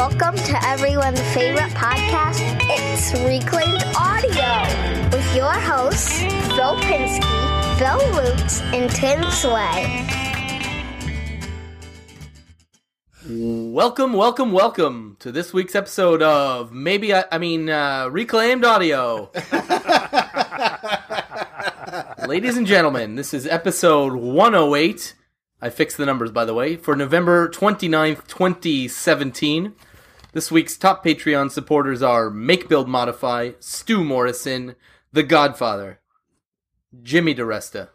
Welcome to everyone's favorite podcast. It's Reclaimed Audio with your hosts, Phil Pinsky, Bill Lutz, and Tim Sway. Welcome, welcome, welcome to this week's episode of maybe I, I mean uh, reclaimed audio. Ladies and gentlemen, this is episode 108. I fixed the numbers by the way for November 29th, 2017. This week's top Patreon supporters are Make Build Modify, Stu Morrison, The Godfather, Jimmy DeResta.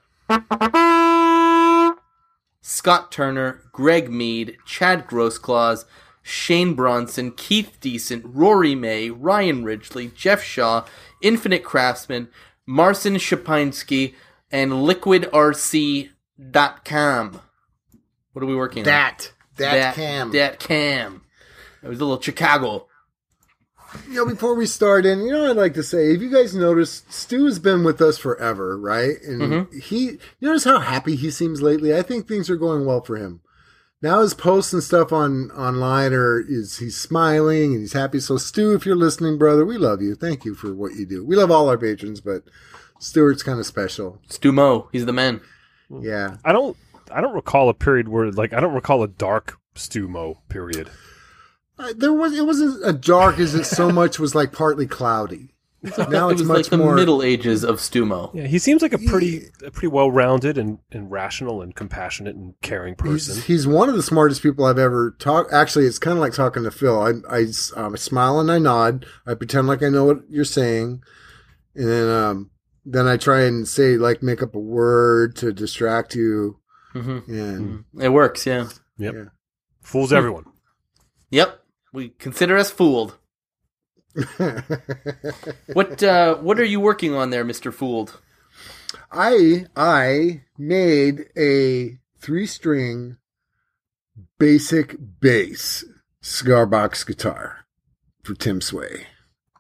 Scott Turner, Greg Mead, Chad Grossclaws, Shane Bronson, Keith Decent, Rory May, Ryan Ridgely, Jeff Shaw, Infinite Craftsman, Marcin Shapinsky, and LiquidRC.com. What are we working on? That. That, cam. That cam. It was a little Chicago. You know, before we start in, you know what I'd like to say? If you guys noticed, Stu has been with us forever, right? And Mm-hmm. he, you notice how happy he seems lately? I think things are going well for him. Now his posts and stuff on online are is he's smiling and he's happy. So Stu, if you're listening, brother, we love you. Thank you for what you do. We love all our patrons, but Stuart's kind of special. Stu Mo, he's the man. Yeah. I don't I don't recall a period where like I don't recall a dark Stu Mo period. Uh, there was it wasn't as dark as it so much was like partly cloudy. Now it it's was much like the more Middle Ages of Stumo. Yeah, he seems like a pretty a pretty well rounded and, and rational and compassionate and caring person. He's, he's one of the smartest people I've ever talked. Actually, it's kind of like talking to Phil. I, I, um, I smile and I nod. I pretend like I know what you're saying, and then um, then I try and say like make up a word to distract you. hmm And It works, yeah. Yep. Yeah. Fools everyone. Yep. We consider us fooled. What uh, what are you working on there, Mister Fooled? I I made a three string basic bass cigar box guitar for Tim Sway.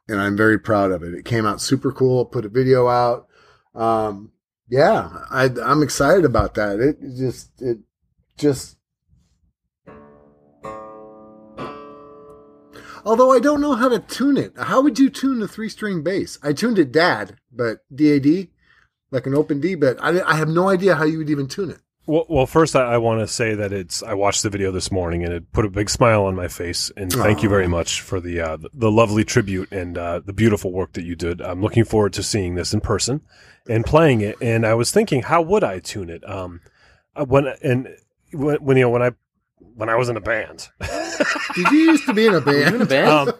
And I'm very proud of it. It came out super cool. Put a video out. Um, yeah, I, I'm excited about that. It just, it just. Although I don't know how to tune it. How would you tune a three string bass? I tuned it DAD, but DAD, like an open D, but I, I have no idea how you would even tune it. Well, well first I, I want to say that it's I watched the video this morning and it put a big smile on my face and thank you very much for the uh, the, the lovely tribute and uh, the beautiful work that you did. I'm looking forward to seeing this in person and playing it. And I was thinking, how would I tune it? Um, uh, when and when, when you know when I when I was in a band. Did you used to be in a band? In a band? um,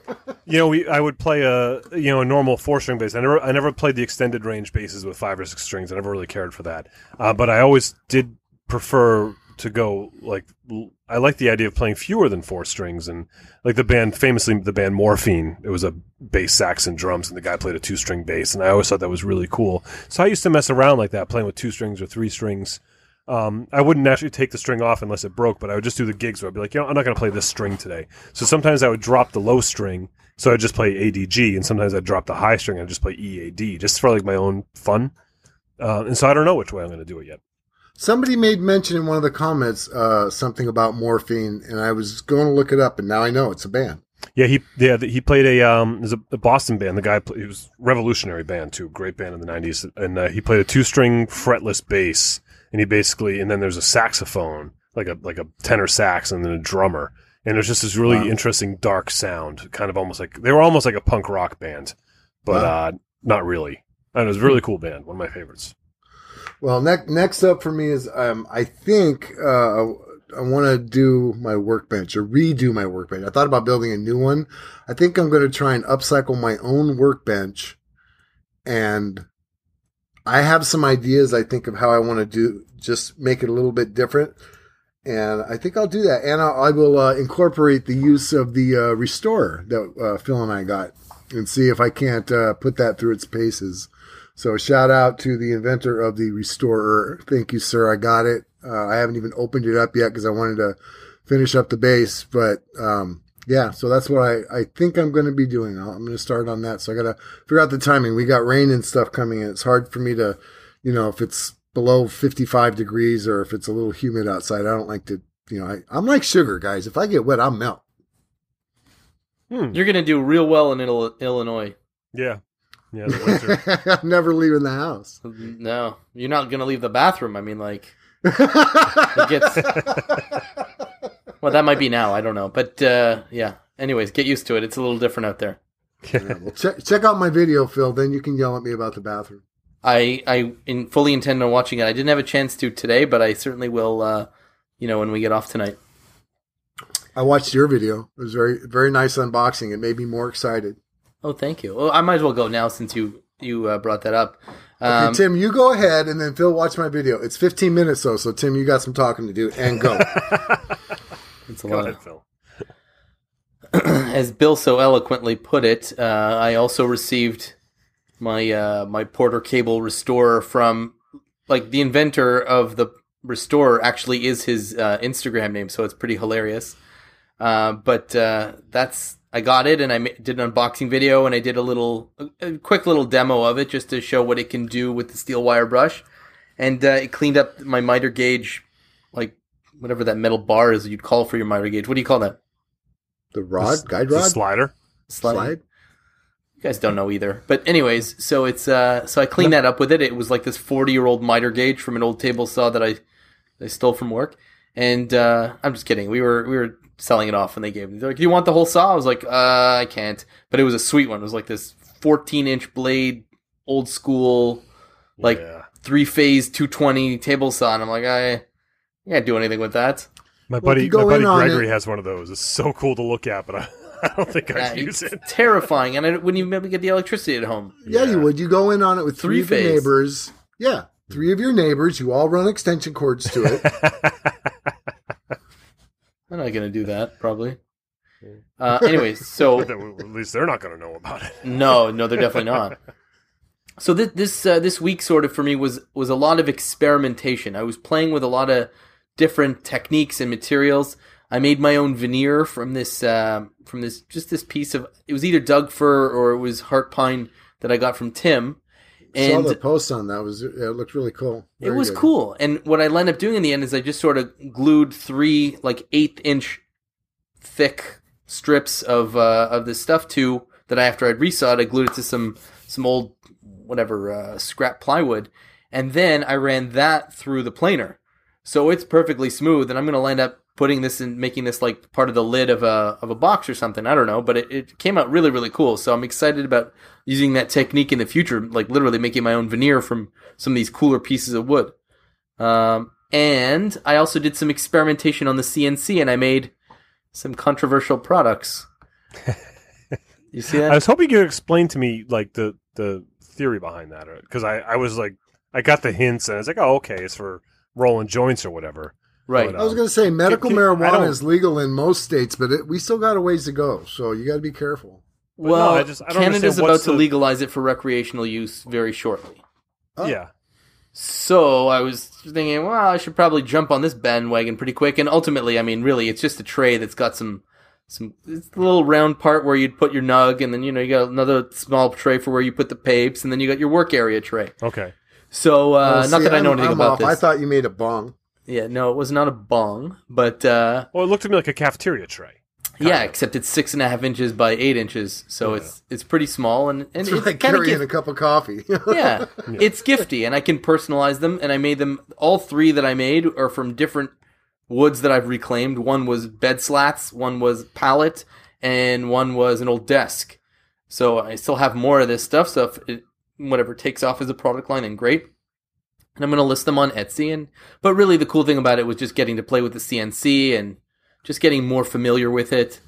you know, we I would play a you know a normal four string bass. I never I never played the extended range basses with five or six strings. I never really cared for that. Uh, but I always did prefer to go like I like the idea of playing fewer than four strings and like the band famously the band Morphine. It was a bass sax and drums and the guy played a two string bass and I always thought that was really cool. So I used to mess around like that, playing with two strings or three strings. Um, I wouldn't actually take the string off unless it broke, but I would just do the gigs where I'd be like, you know, I'm not going to play this string today. So sometimes I would drop the low string, so I'd just play ADG, and sometimes I'd drop the high string and I'd just play EAD, just for like my own fun. Uh, and so I don't know which way I'm going to do it yet. Somebody made mention in one of the comments uh, something about morphine, and I was going to look it up, and now I know it's a band. Yeah, he yeah he played a um there's a, a Boston band. The guy he was revolutionary band too, great band in the '90s, and uh, he played a two string fretless bass, and he basically and then there's a saxophone like a like a tenor sax, and then a drummer, and there's just this really Wow. interesting dark sound, kind of almost like they were almost like a punk rock band, but Wow. uh not really. And it was a really cool band, one of my favorites. Well, next next up for me is um, I think uh, I want to do my workbench or redo my workbench. I thought about building a new one. I think I'm going to try and upcycle my own workbench, and I have some ideas. I think of how I want to do just make it a little bit different. And I think I'll do that, and I'll, I will uh, incorporate the use of the uh, restorer that uh, Phil and I got, and see if I can't uh, put that through its paces. So shout out to the inventor of the restorer. Thank you, sir. I got it. Uh, I haven't even opened it up yet because I wanted to finish up the base. But um, yeah, so that's what I, I think I'm going to be doing. I'll- I'm going to start on that. So I got to figure out the timing. We got rain and stuff coming in. It's hard for me to, you know, if it's below 55 degrees or if it's a little humid outside. I don't like to, you know, I, I'm like sugar, guys. If I get wet, I'll melt. Hmm. You're gonna do real well in Illinois. Yeah, yeah. The winter. I'm never leaving the house. No, you're not gonna leave the bathroom. I mean, like, it gets. Well, that might be now. I don't know, but uh, yeah. Anyways, get used to it. It's a little different out there. Yeah, well, check check out my video, Phil. Then you can yell at me about the bathroom. I I in, fully intend on watching it. I didn't have a chance to today, but I certainly will. Uh, you know, when we get off tonight. I watched your video. It was very very nice unboxing. It made me more excited. Oh, thank you. Well, I might as well go now since you you uh, brought that up. Um, okay, Tim, you go ahead, and then Phil watch my video. It's 15 minutes though, so Tim, you got some talking to do, and go. it's a Go lot. ahead, Phil. As Bill so eloquently put it, uh, I also received my uh, my Porter cable restorer from like the inventor of the restorer actually is his uh, Instagram name, so it's pretty hilarious. Uh, but uh, that's I got it and I ma- did an unboxing video and I did a little a, a quick little demo of it just to show what it can do with the steel wire brush, and uh, it cleaned up my miter gauge, like whatever that metal bar is you'd call for your miter gauge. What do you call that? The rod, guide The rod, slider. slide. You guys don't know either. But anyways, so it's uh so I cleaned that up with it. It was like this 40-year-old miter gauge from an old table saw that I I stole from work. And uh I'm just kidding. We were we were selling it off and they gave me. They're like, "Do you want the whole saw?" I was like, "Uh, I can't." But it was a sweet one. It was like this 14-inch blade, old school like yeah. three-phase 220 table saw and I'm like, "I can't do anything with that." My Well, if buddy, you go my buddy in on Gregory it- has one of those. It's so cool to look at, but I, I don't think Yeah, I'd use it's it. terrifying and I wouldn't even be able to get the electricity at home. Yeah, you would. You go in on it with three of your Three-phase. neighbors. Yeah, three of your neighbors. You all run extension cords to it. I'm not going to do that probably. Uh, anyways, so At least they're not going to know about it. No, no, they're definitely not. So this this uh, this week sort of for me was was a lot of experimentation. I was playing with a lot of different techniques and materials. I made my own veneer from this uh, from this just this piece of it was either Doug fir or it was heart pine that I got from Tim, Saw and the post on that. It was it looked really cool. it was good. cool. And what I ended up doing in the end is I just sort of glued three like eighth inch thick strips of uh, of this stuff to that. I after I'd resawed, I glued it to some some old whatever uh, scrap plywood, and then I ran that through the planer, so it's perfectly smooth. And I'm gonna end up putting this and making this like part of the lid of a of a box or something. I don't know, but it, it came out really really cool. So I'm excited about using that technique in the future, like literally making my own veneer from some of these cooler pieces of wood. Um, and I also did some experimentation on the CNC, and I made some controversial products. You see that? I was hoping you could explain to me like the the theory behind that, because I I was like I got the hints and I was like, oh okay, it's for rolling joints or whatever. right. but, I was um, going to say medical Can- can- marijuana is legal in most states, but it, we still got a ways to go. So you got to be careful. But no, well, I just- I don't Canada's about what's to the- legalize it for recreational use very shortly. Oh. Yeah, So I was thinking, well, I should probably jump on this bandwagon pretty quick. And ultimately, I mean, really, it's just a tray that's got some some it's the little round part where you'd put your nug, and then you know you got another small tray for where you put the papes, and then you got your work area tray. okay. So uh, Oh, not see, that I know I'm- anything I'm about off. this. I thought you made a bong. yeah, no, it was not a bong, but uh, Well, it looked to me like a cafeteria tray. yeah, of. except it's six and a half inches by eight inches, so Yeah. it's it's pretty small, and and It's it's like kind of carrying a cup of coffee. yeah, it's gifty, and I can personalize them. And I made them all three that I made are from different woods that I've reclaimed. One was bed slats, one was pallet, and one was an old desk. So I still have more of this stuff. So if it, whatever takes off as a product line, and great. And I'm going to list them on Etsy. And but really, the cool thing about it was just getting to play with the CNC and just getting more familiar with it.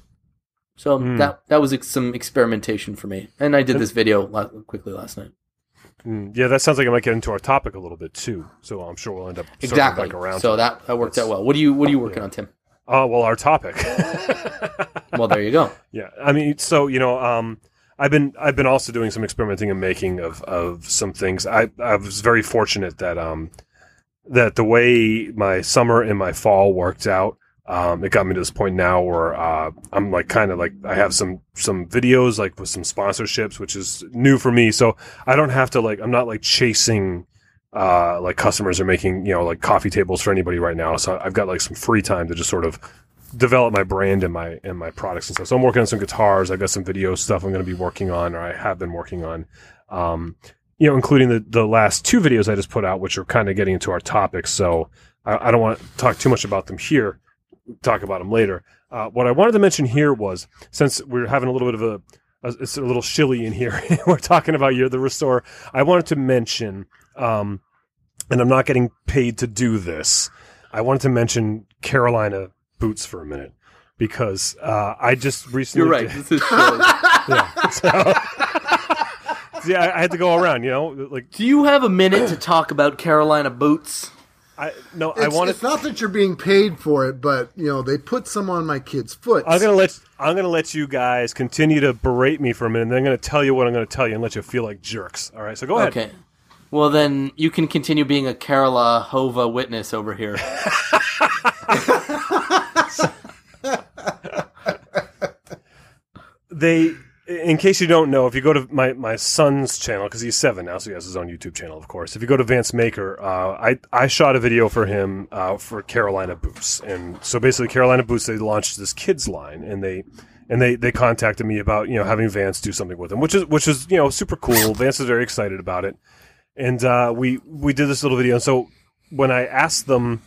So Hmm. that that was ex- some experimentation for me, and I did this video quickly last night. Mm, yeah, that sounds like it might get into our topic a little bit too. So I'm sure we'll end up Exactly. back around. So that, that worked That's- out well. What are you What are you working yeah. on, Tim? Uh, well, our topic. Well, there you go. yeah, I mean, so you know, um, I've been I've been also doing some experimenting and making of of some things. I I was very fortunate that um that the way my summer and my fall worked out. Um, it got me to this point now where uh, I'm like kind of like I have some some videos like with some sponsorships, which is new for me. So I don't have to like I'm not like chasing uh, like customers are making you know like coffee tables for anybody right now. So I've got like some free time to just sort of develop my brand and my and my products and stuff. So I'm working on some guitars. I've got some video stuff I'm going to be working on, or I have been working on. Um, you know, including the the last two videos I just put out, which are kind of getting into our topics. So I, I don't want to talk too much about them here. Talk about them later. Uh, what I wanted to mention here was since we're having a little bit of a it's a little chilly in here. We're talking about your the restore. I wanted to mention, um, and I'm not getting paid to do this. I wanted to mention Carolina boots for a minute because uh, I just recently. You're right. This is silly. yeah. So, yeah, I, I had to go around. You know, like Do you have a minute to talk about Carolina boots? I no, I want. it's not that you're being paid for it, but you know they put some on my kid's foot. I'm gonna let I'm gonna let you guys continue to berate me for a minute, and then I'm gonna tell you what I'm gonna tell you and let you feel like jerks. All right, so go ahead. Okay. Well, then you can continue being a Carola Hova witness over here. they in case you don't know if you go to my, my son's channel because he's seven now so he has his own youtube channel of course. If you go to vance maker uh, I, I shot a video for him uh, for carolina boots. And so basically carolina boots they launched this kids line and they and they, they contacted me about you know having vance do something with them which is which is you know super cool. Vance is very excited about it. And uh, we we did this little video. And so when i asked them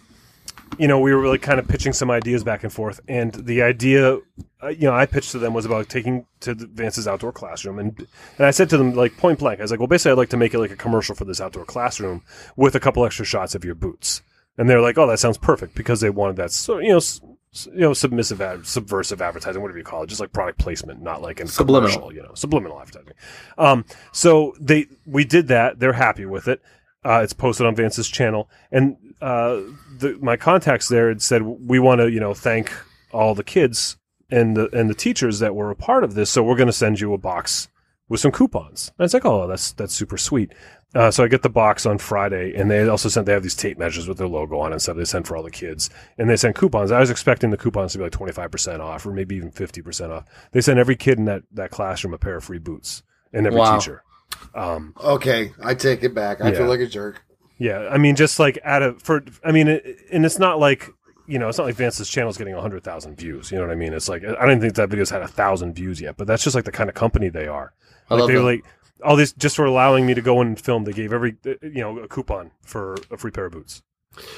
you know, we were really kind of pitching some ideas back and forth, and the idea, uh, you know, I pitched to them was about taking to the Vance's outdoor classroom, and and I said to them like point blank, I was like, well, basically, I'd like to make it like a commercial for this outdoor classroom with a couple extra shots of your boots, and they're like, oh, that sounds perfect because they wanted that, so you know. S- you know, submissive, ad- subversive advertising, whatever you call it, just like product placement, not like in Subliminal. you know, subliminal advertising. Um, so they, we did that. They're happy with it. Uh, it's posted on Vance's channel, and uh, the, my contacts there had said we want to, you know, thank all the kids and the and the teachers that were a part of this. So we're going to send you a box with some coupons. And it's like, oh, that's that's super sweet. Uh, so I get the box on Friday, and they also sent they have these tape measures with their logo on and stuff. They sent for all the kids, and they sent coupons. I was expecting the coupons to be like twenty five percent off, or maybe even fifty percent off. They sent every kid in that that classroom a pair of free boots, and every Wow. teacher. Um, okay, I take it back. I Yeah. feel like a jerk. Yeah, I mean, just like at a for, I mean, it, and it's not like you know, it's not like Vance's channel is getting hundred thousand views. You know what I mean? It's like I don't think that video's had a thousand views yet, but that's just like the kind of company they are. I Like love they that. like all this just for allowing me to go in and film. They gave every you know a coupon for a free pair of boots.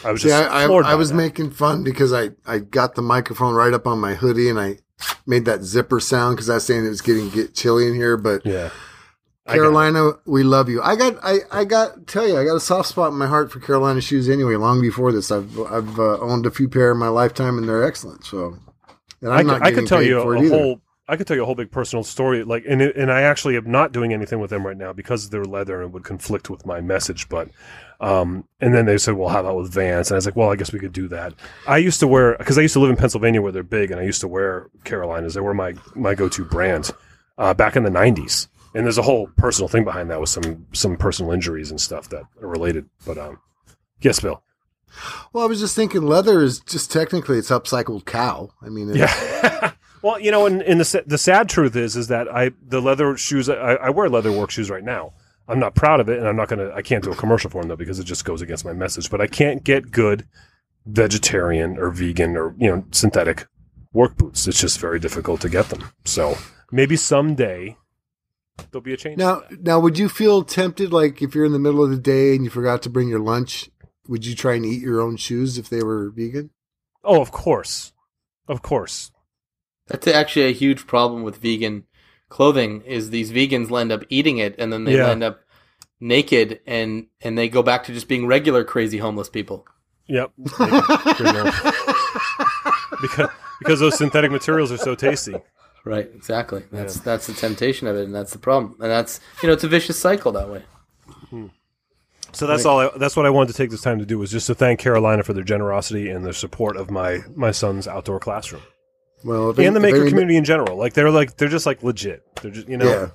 I was See, just I, I, I was that. making fun because I, I got the microphone right up on my hoodie and I made that zipper sound because I was saying it was getting get chilly in here. But yeah. I. Carolina, we love you. I got, I, I got, tell you, I got a soft spot in my heart for Carolina shoes anyway. Long before this, I've, I've uh, owned a few pair in my lifetime, and they're excellent. So, and I, I'm could- not I could tell you a, whole. I could tell you a whole big personal story, like, and it, and I actually am not doing anything with them right now because they're leather and would conflict with my message. But, um, and then they said, "Well, how about with Vans?" And I was like, "Well, I guess we could do that." I used to wear because I used to live in Pennsylvania where they're big, and I used to wear Carolinas. They were my my go to brand uh, back in the '90s. And there's a whole personal thing behind that with some some personal injuries and stuff that are related. But um, yes, Bill. Well, I was just thinking, leather is just technically it's upcycled cow. I mean, it's, Yeah. well, you know, and, and the the sad truth is, is that I the leather shoes I, I wear leather work shoes right now. I'm not proud of it, and I'm not gonna. I can't do a commercial for them though because it just goes against my message. But I can't get good vegetarian or vegan or you know synthetic work boots. It's just very difficult to get them. So maybe someday there'll be a change. Now, now, would you feel tempted, like if you're in the middle of the day and you forgot to bring your lunch, would you try and eat your own shoes if they were vegan? oh, of course, of course. That's actually a huge problem with vegan clothing. Is these vegans end up eating it and then they Yeah. end up naked and and they go back to just being regular crazy homeless people. Yep. because because those synthetic materials are so tasty. Right, exactly. That's that's the temptation of it, and that's the problem. And that's you know it's a vicious cycle that way. So that's all. I, that's what I wanted to take this time to do was just to thank Carolina for their generosity and their support of my my son's outdoor classroom Well, if and the maker anybody- community in general. Like they're like they're just like legit. They're just you know. Yeah.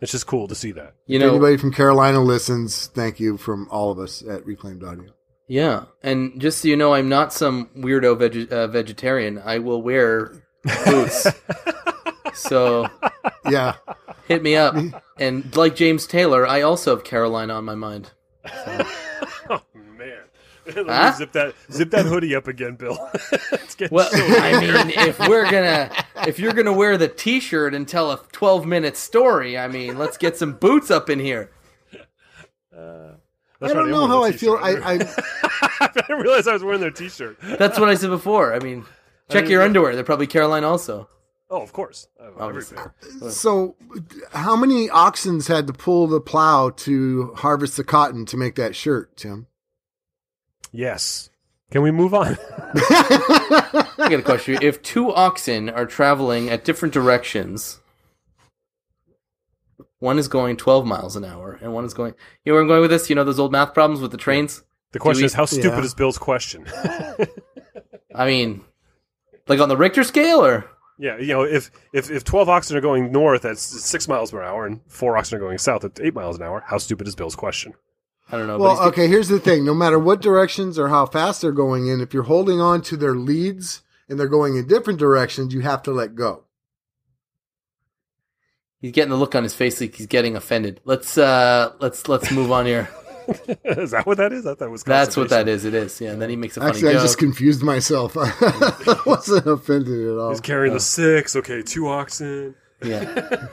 It's just cool to see that. You If know, anybody from Carolina listens, thank you from all of us at Reclaimed Audio. yeah. And just so you know, I'm not some weirdo veg- uh, vegetarian. I will wear boots. so Yeah, hit me up. And like James Taylor, I also have Carolina on my mind. Oh man. Huh? Zip that zip that hoodie up again, Bill. it's getting Well, so I mean, if we're gonna, if you're gonna wear the T-shirt and tell a 12 minute story, I mean, let's get some boots up in here. Uh, I don't know how I feel. I, I I didn't realize I was wearing their T-shirt. That's what I said before. I mean, check your underwear; they're probably Caroline also. Oh, of course. I have every Obviously. Uh, so how many oxens had to pull the plow to harvest the cotton to make that shirt, Tim? Yes. Can we move on? I got a question: If two oxen are traveling at different directions, one is going 12 miles an hour, and one is going. You know where I'm going with this? You know those old math problems with the trains. The question we- is, how stupid Yeah. is Bill's question? I mean, like on the Richter scale, or yeah, you know, if, if if twelve oxen are going north at six miles per hour and four oxen are going south at eight miles an hour, how stupid is Bill's question? I don't know. Well, he's- okay, here's the thing. No matter what directions or how fast they're going in, if you're holding on to their leads and they're going in different directions, you have to let go. he's getting the look on his face like he's getting offended. Let's uh, let's let's move on here. is that what that is? I thought it was. That's what that is. It is. Yeah. And then he makes a funny Actually, I joke. just confused myself. I wasn't offended at all. He's carrying the six. Okay, two oxen. Yeah.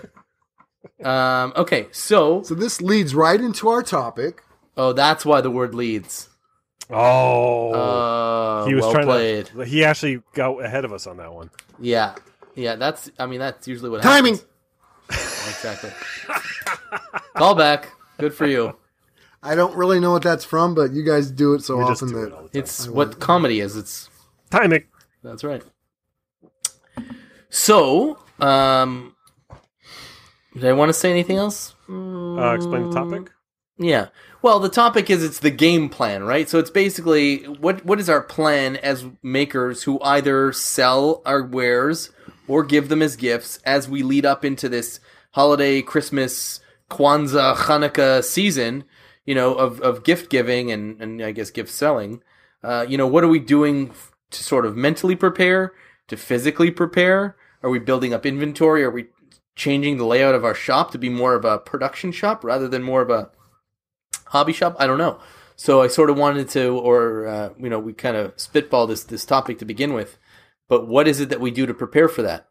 um. Okay. So. So this leads right into our topic. Oh, that's why the word leads. Oh, Uh, he was well trying played. to. He actually got ahead of us on that one. Yeah. Yeah. That's. I mean, that's usually what Timing. happens. Exactly. Call back. Good for you. I don't really know what that's from, but you guys do it so We often do it that all the time. It's what comedy is. It's timing. That's right. So, um, did I want to say anything else? Uh, explain the topic. Yeah. Well, the topic is it's the game plan, right? So it's basically what what is our plan as makers who either sell our wares or give them as gifts as we lead up into this holiday, Christmas, Kwanzaa, Hanukkah season, you know, of, of gift giving and, and I guess gift selling. Uh, you know, what are we doing to sort of mentally prepare, to physically prepare? Are we building up inventory? Are we changing the layout of our shop to be more of a production shop rather than more of a hobby shop? I don't know. So I sort of wanted to, or uh, you know, we kind of spitball this this topic to begin with. But what is it that we do to prepare for that?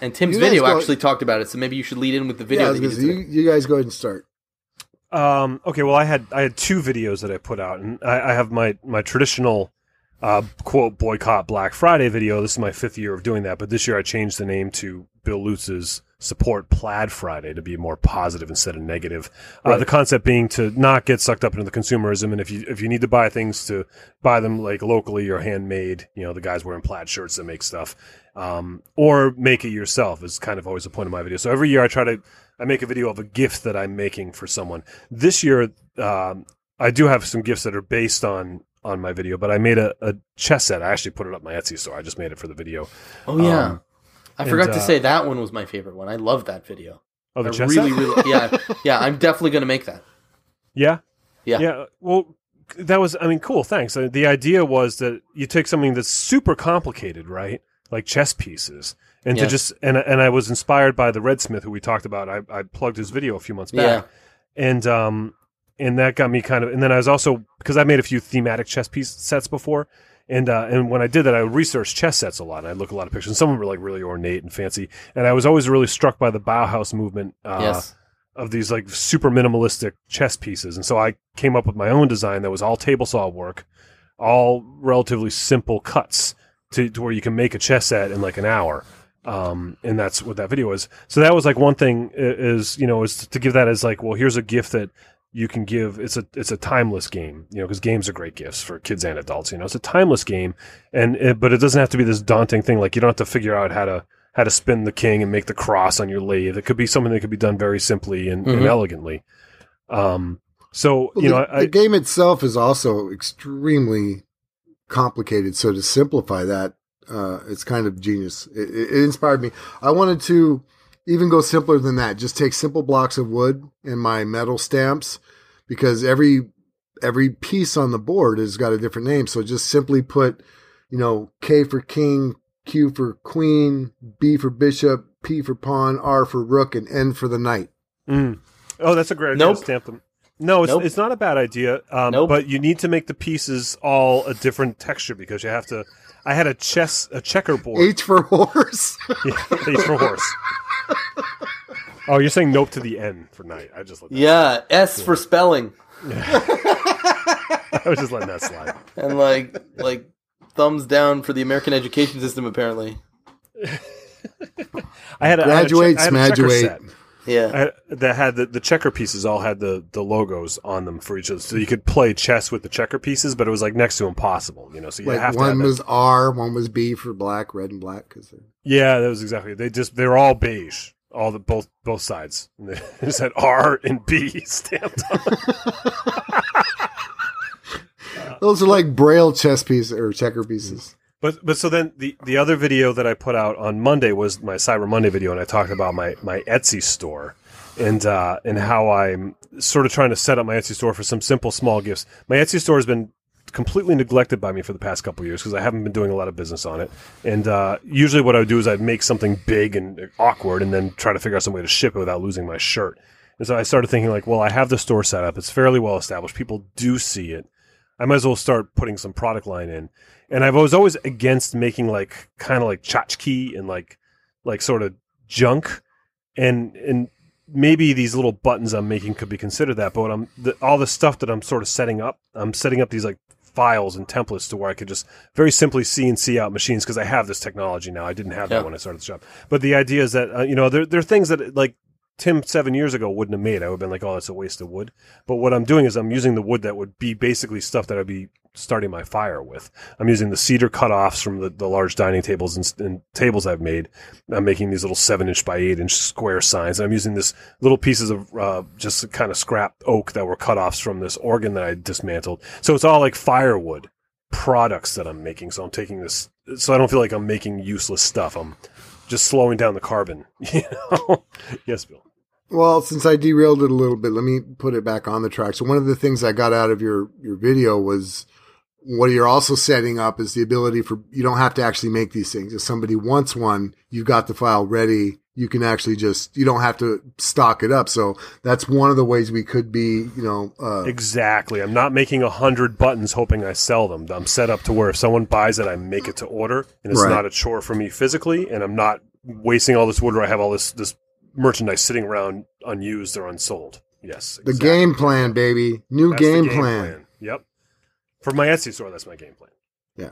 And Tim's You video go- actually talked about it, so maybe you should lead in with the video. yeah, that you gonna did say, today. you, you guys go ahead and start. Um, okay, well, I had I had two videos that I put out, and I, I have my my traditional uh, quote boycott Black Friday video. This is my fifth year of doing that, but this year I changed the name to Bill Lutz's support Plaid Friday to be more positive instead of negative. Uh, the concept being to not get sucked up into the consumerism, and if you if you need to buy things to buy them like locally or handmade, you know the guys wearing plaid shirts that make stuff, um, or make it yourself is kind of always the point of my video. So every year I try to I make a video of a gift that I'm making for someone. This year, um, I do have some gifts that are based on on my video, but I made a, a chess set. I actually put it up my Etsy store. I just made it for the video. Oh yeah, Um, I and, forgot to uh, say that one was my favorite one. I love that video. Oh, the I chess really, set? really, yeah, yeah. I'm definitely going to make that. Yeah. Yeah. Yeah. Well, that was, I mean, cool. Thanks. Uh, The idea was that you take something that's super complicated, right? Like chess pieces. And Yeah. to just, and, and I was inspired by the Redsmith who we talked about. I, I plugged his video a few months back. yeah. And, um, and that got me kind of, and then I was also, because I made a few thematic chess piece sets before. And, uh, and when I did that, I researched chess sets a lot. And I look at a lot of pictures. And some of them were like really ornate and fancy. And I was always really struck by the Bauhaus movement. Uh, yes. of these like super minimalistic chess pieces. And so I came up with my own design that was all table saw work, all relatively simple cuts to, to where you can make a chess set in like an hour. Um, and that's what that video is. So that was like one thing is, you know, is to give that as like, well, here's a gift that you can give. It's a, it's a timeless game, you know, because games are great gifts for kids and adults, you know, it's a timeless game. And, it, but it doesn't have to be this daunting thing. Like you don't have to figure out how to, how to spin the king and make the cross on your lathe. It could be something that could be done very simply and, and Mhm. elegantly. Um, so Well, you the, know, I, the game itself is also extremely complicated. So to simplify that, uh, it's kind of genius. It, it inspired me. I wanted to even go simpler than that. Just take simple blocks of wood and my metal stamps because every every piece on the board has got a different name. So just simply put, you know, K for king, Q for queen, B for bishop, P for pawn, R for rook, and N for the knight. Mm. Oh, that's a great idea. Nope. Stamp them. No, it's Nope. it's not a bad idea. Um, Nope. But you need to make the pieces all a different texture because you have to. I had a chess a checkerboard. H for horse. Yeah, H for horse. Oh, you're saying nope to the N for night. I just let that, Yeah, S for spelling, I was just letting that slide. and like like thumbs down for the American education system. Apparently, I had a, I had a Graduate, check- I had a checker smaduate. set. yeah. I had, that had the, the checker pieces all had the, the logos on them for each of them, so you could play chess with the checker pieces, but it was like next to impossible, you know. So you like have to one have that- was R, one was B for black, red and black. Because Yeah, that was exactly. They just they were all beige, all the both both sides. And they just had R and B stamped on. those are like braille chess pieces or checker pieces. But but so then the the other video that I put out on Monday was my Cyber Monday video, and I talked about my my Etsy store and uh, and how I'm sort of trying to set up my Etsy store for some simple small gifts. My Etsy store has been completely neglected by me for the past couple years because I haven't been doing a lot of business on it. And uh, usually, what I would do is I'd make something big and awkward, and then try to figure out some way to ship it without losing my shirt. And so I started thinking like, well, I have the store set up; it's fairly well established. People do see it. I might as well start putting some product line in. And I was always against making like kind of like tchotchke and like like sort of junk, and and maybe these little buttons I'm making could be considered that. But I'm the, all the stuff that I'm sort of setting up, I'm setting up these like files and templates to where I could just very simply see and see out machines because I have this technology now. I didn't have Yeah. that when I started the shop. But the idea is that uh, you know there there are things that like Tim seven years ago wouldn't have made. I would have been like, oh, that's a waste of wood. But what I'm doing is I'm using the wood that would be basically stuff that I'd be starting my fire with. I'm using the cedar cutoffs from the, the large dining tables and, and tables I've made. I'm making these little seven inch by eight inch square signs. I'm using this little pieces of uh, just kind of scrap oak that were cutoffs from this organ that I dismantled. So it's all like firewood products that I'm making. So I'm taking this, so I don't feel like I'm making useless stuff. I'm just slowing down the carbon. You know? yes, Bill. Well, since I derailed it a little bit, let me put it back on the track. So one of the things I got out of your your video was what you're also setting up is the ability for you don't have to actually make these things. If somebody wants one, you've got the file ready. You can actually just you don't have to stock it up. So that's one of the ways we could be, you know, uh, Exactly. I'm not making a hundred buttons hoping I sell them. I'm set up to where if someone buys it, I make it to order, and it's Right. not a chore for me physically, and I'm not wasting all this wood where I have all this this merchandise sitting around unused or unsold. Yes, the game plan, baby. New That's the game, plan. Yep. For my Etsy store, that's my game plan. Yeah.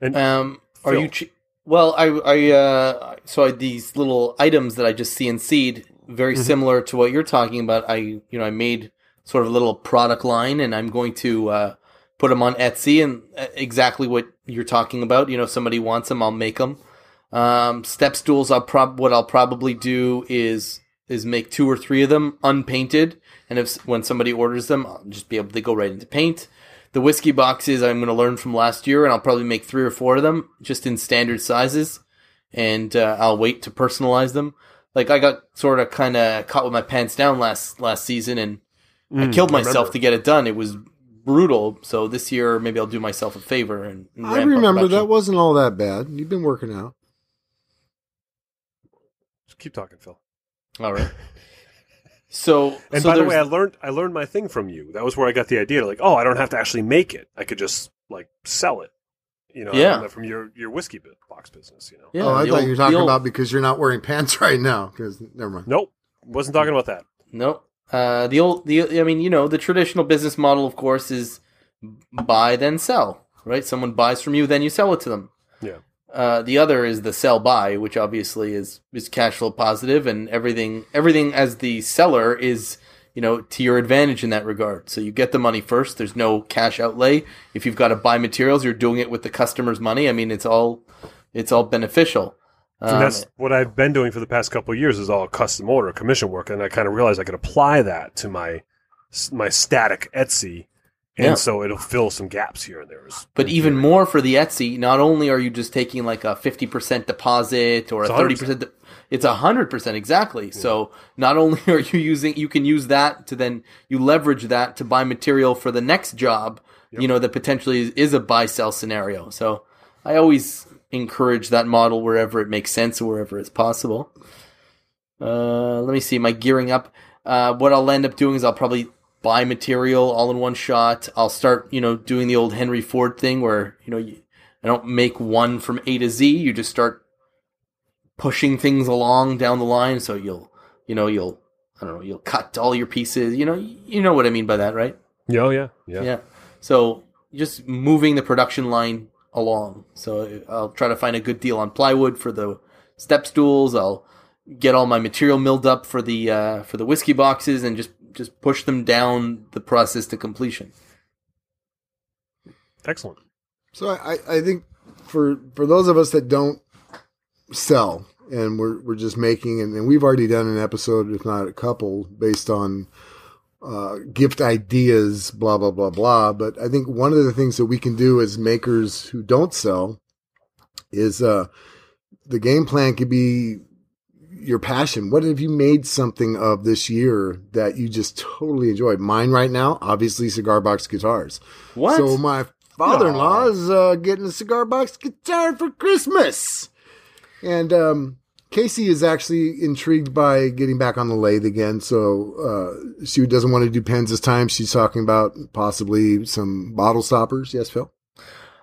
And Um, are Phil. you? Ch- well, I, I, uh, so I, these little items that I just see CNC'd, very Mm-hmm. similar to what you're talking about. I, you know, I made sort of a little product line, and I'm going to uh, put them on Etsy, and uh, exactly what you're talking about. You know, if somebody wants them, I'll make them. Um, step stools, I'll prob what I'll probably do is is make two or three of them unpainted, and if when somebody orders them, I'll just be able to go right into paint. The whiskey boxes I'm going to learn from last year, and I'll probably make three or four of them just in standard sizes, and uh, I'll wait to personalize them. Like I got sort of kind of caught with my pants down last last season, and I Mm, killed myself remember. to get it done. It was brutal. So this year, maybe I'll do myself a favor and. I remember that wasn't all that bad. You've been working out. Just keep talking, Phil. All right. So, And so by the way, I learned I learned my thing from you. That was where I got the idea. Like, oh, I don't have to actually make it. I could just like sell it. You know, Yeah. from your your whiskey box business. You know. yeah, oh, I the thought old- you were talking old- about because you're not wearing pants right now. Because never mind. Nope, wasn't talking about that. No. Uh, the old, the I mean, you know, the traditional business model, of course, is buy then sell. Right? Someone buys from you, then you sell it to them. Yeah. Uh, the other is the sell buy, which obviously is is cash flow positive, and everything everything as the seller is you know to your advantage in that regard. So you get the money first. There's no cash outlay. If you've got to buy materials, you're doing it with the customer's money. I mean, it's all it's all beneficial. and Um, that's what I've been doing for the past couple of years is all custom order commission work, and I kind of realized I could apply that to my my static Etsy, and Yeah. so it'll fill some gaps here and there. But even more for the Etsy, not only are you just taking like a 50% deposit or a 30%, de- it's a 100% exactly. So not only are you using, you can use that to then, you leverage that to buy material for the next job, you know, that potentially is, is a buy sell scenario. So I always encourage that model wherever it makes sense or wherever it's possible. Uh, let me see, my gearing up. Uh, what I'll end up doing is I'll probably buy material all in one shot. I'll start, you know, doing the old Henry Ford thing where, you know, you, I don't make one from A to Z. You just start pushing things along down the line. So you'll, you know, you'll, I don't know, you'll cut all your pieces. You know, you know what I mean by that, right? Yeah, oh, yeah, yeah. Yeah. So just moving the production line along. So I'll try to find a good deal on plywood for the step stools. I'll get all my material milled up for the uh, for the whiskey boxes and just just push them down the process to completion. Excellent. So I, I think for for those of us that don't sell and we're we're just making and, and we've already done an episode, if not a couple, based on uh, gift ideas, blah blah blah blah. But I think one of the things that we can do as makers who don't sell is uh, the game plan could be your passion. What have you made something of this year that you just totally enjoyed? Mine right now, obviously, cigar box guitars. What? So my father-in-law is uh, getting a cigar box guitar for Christmas, and um, Casey is actually intrigued by getting back on the lathe again. So uh, she doesn't want to do pens this time. She's talking about possibly some bottle stoppers. Yes, Phil.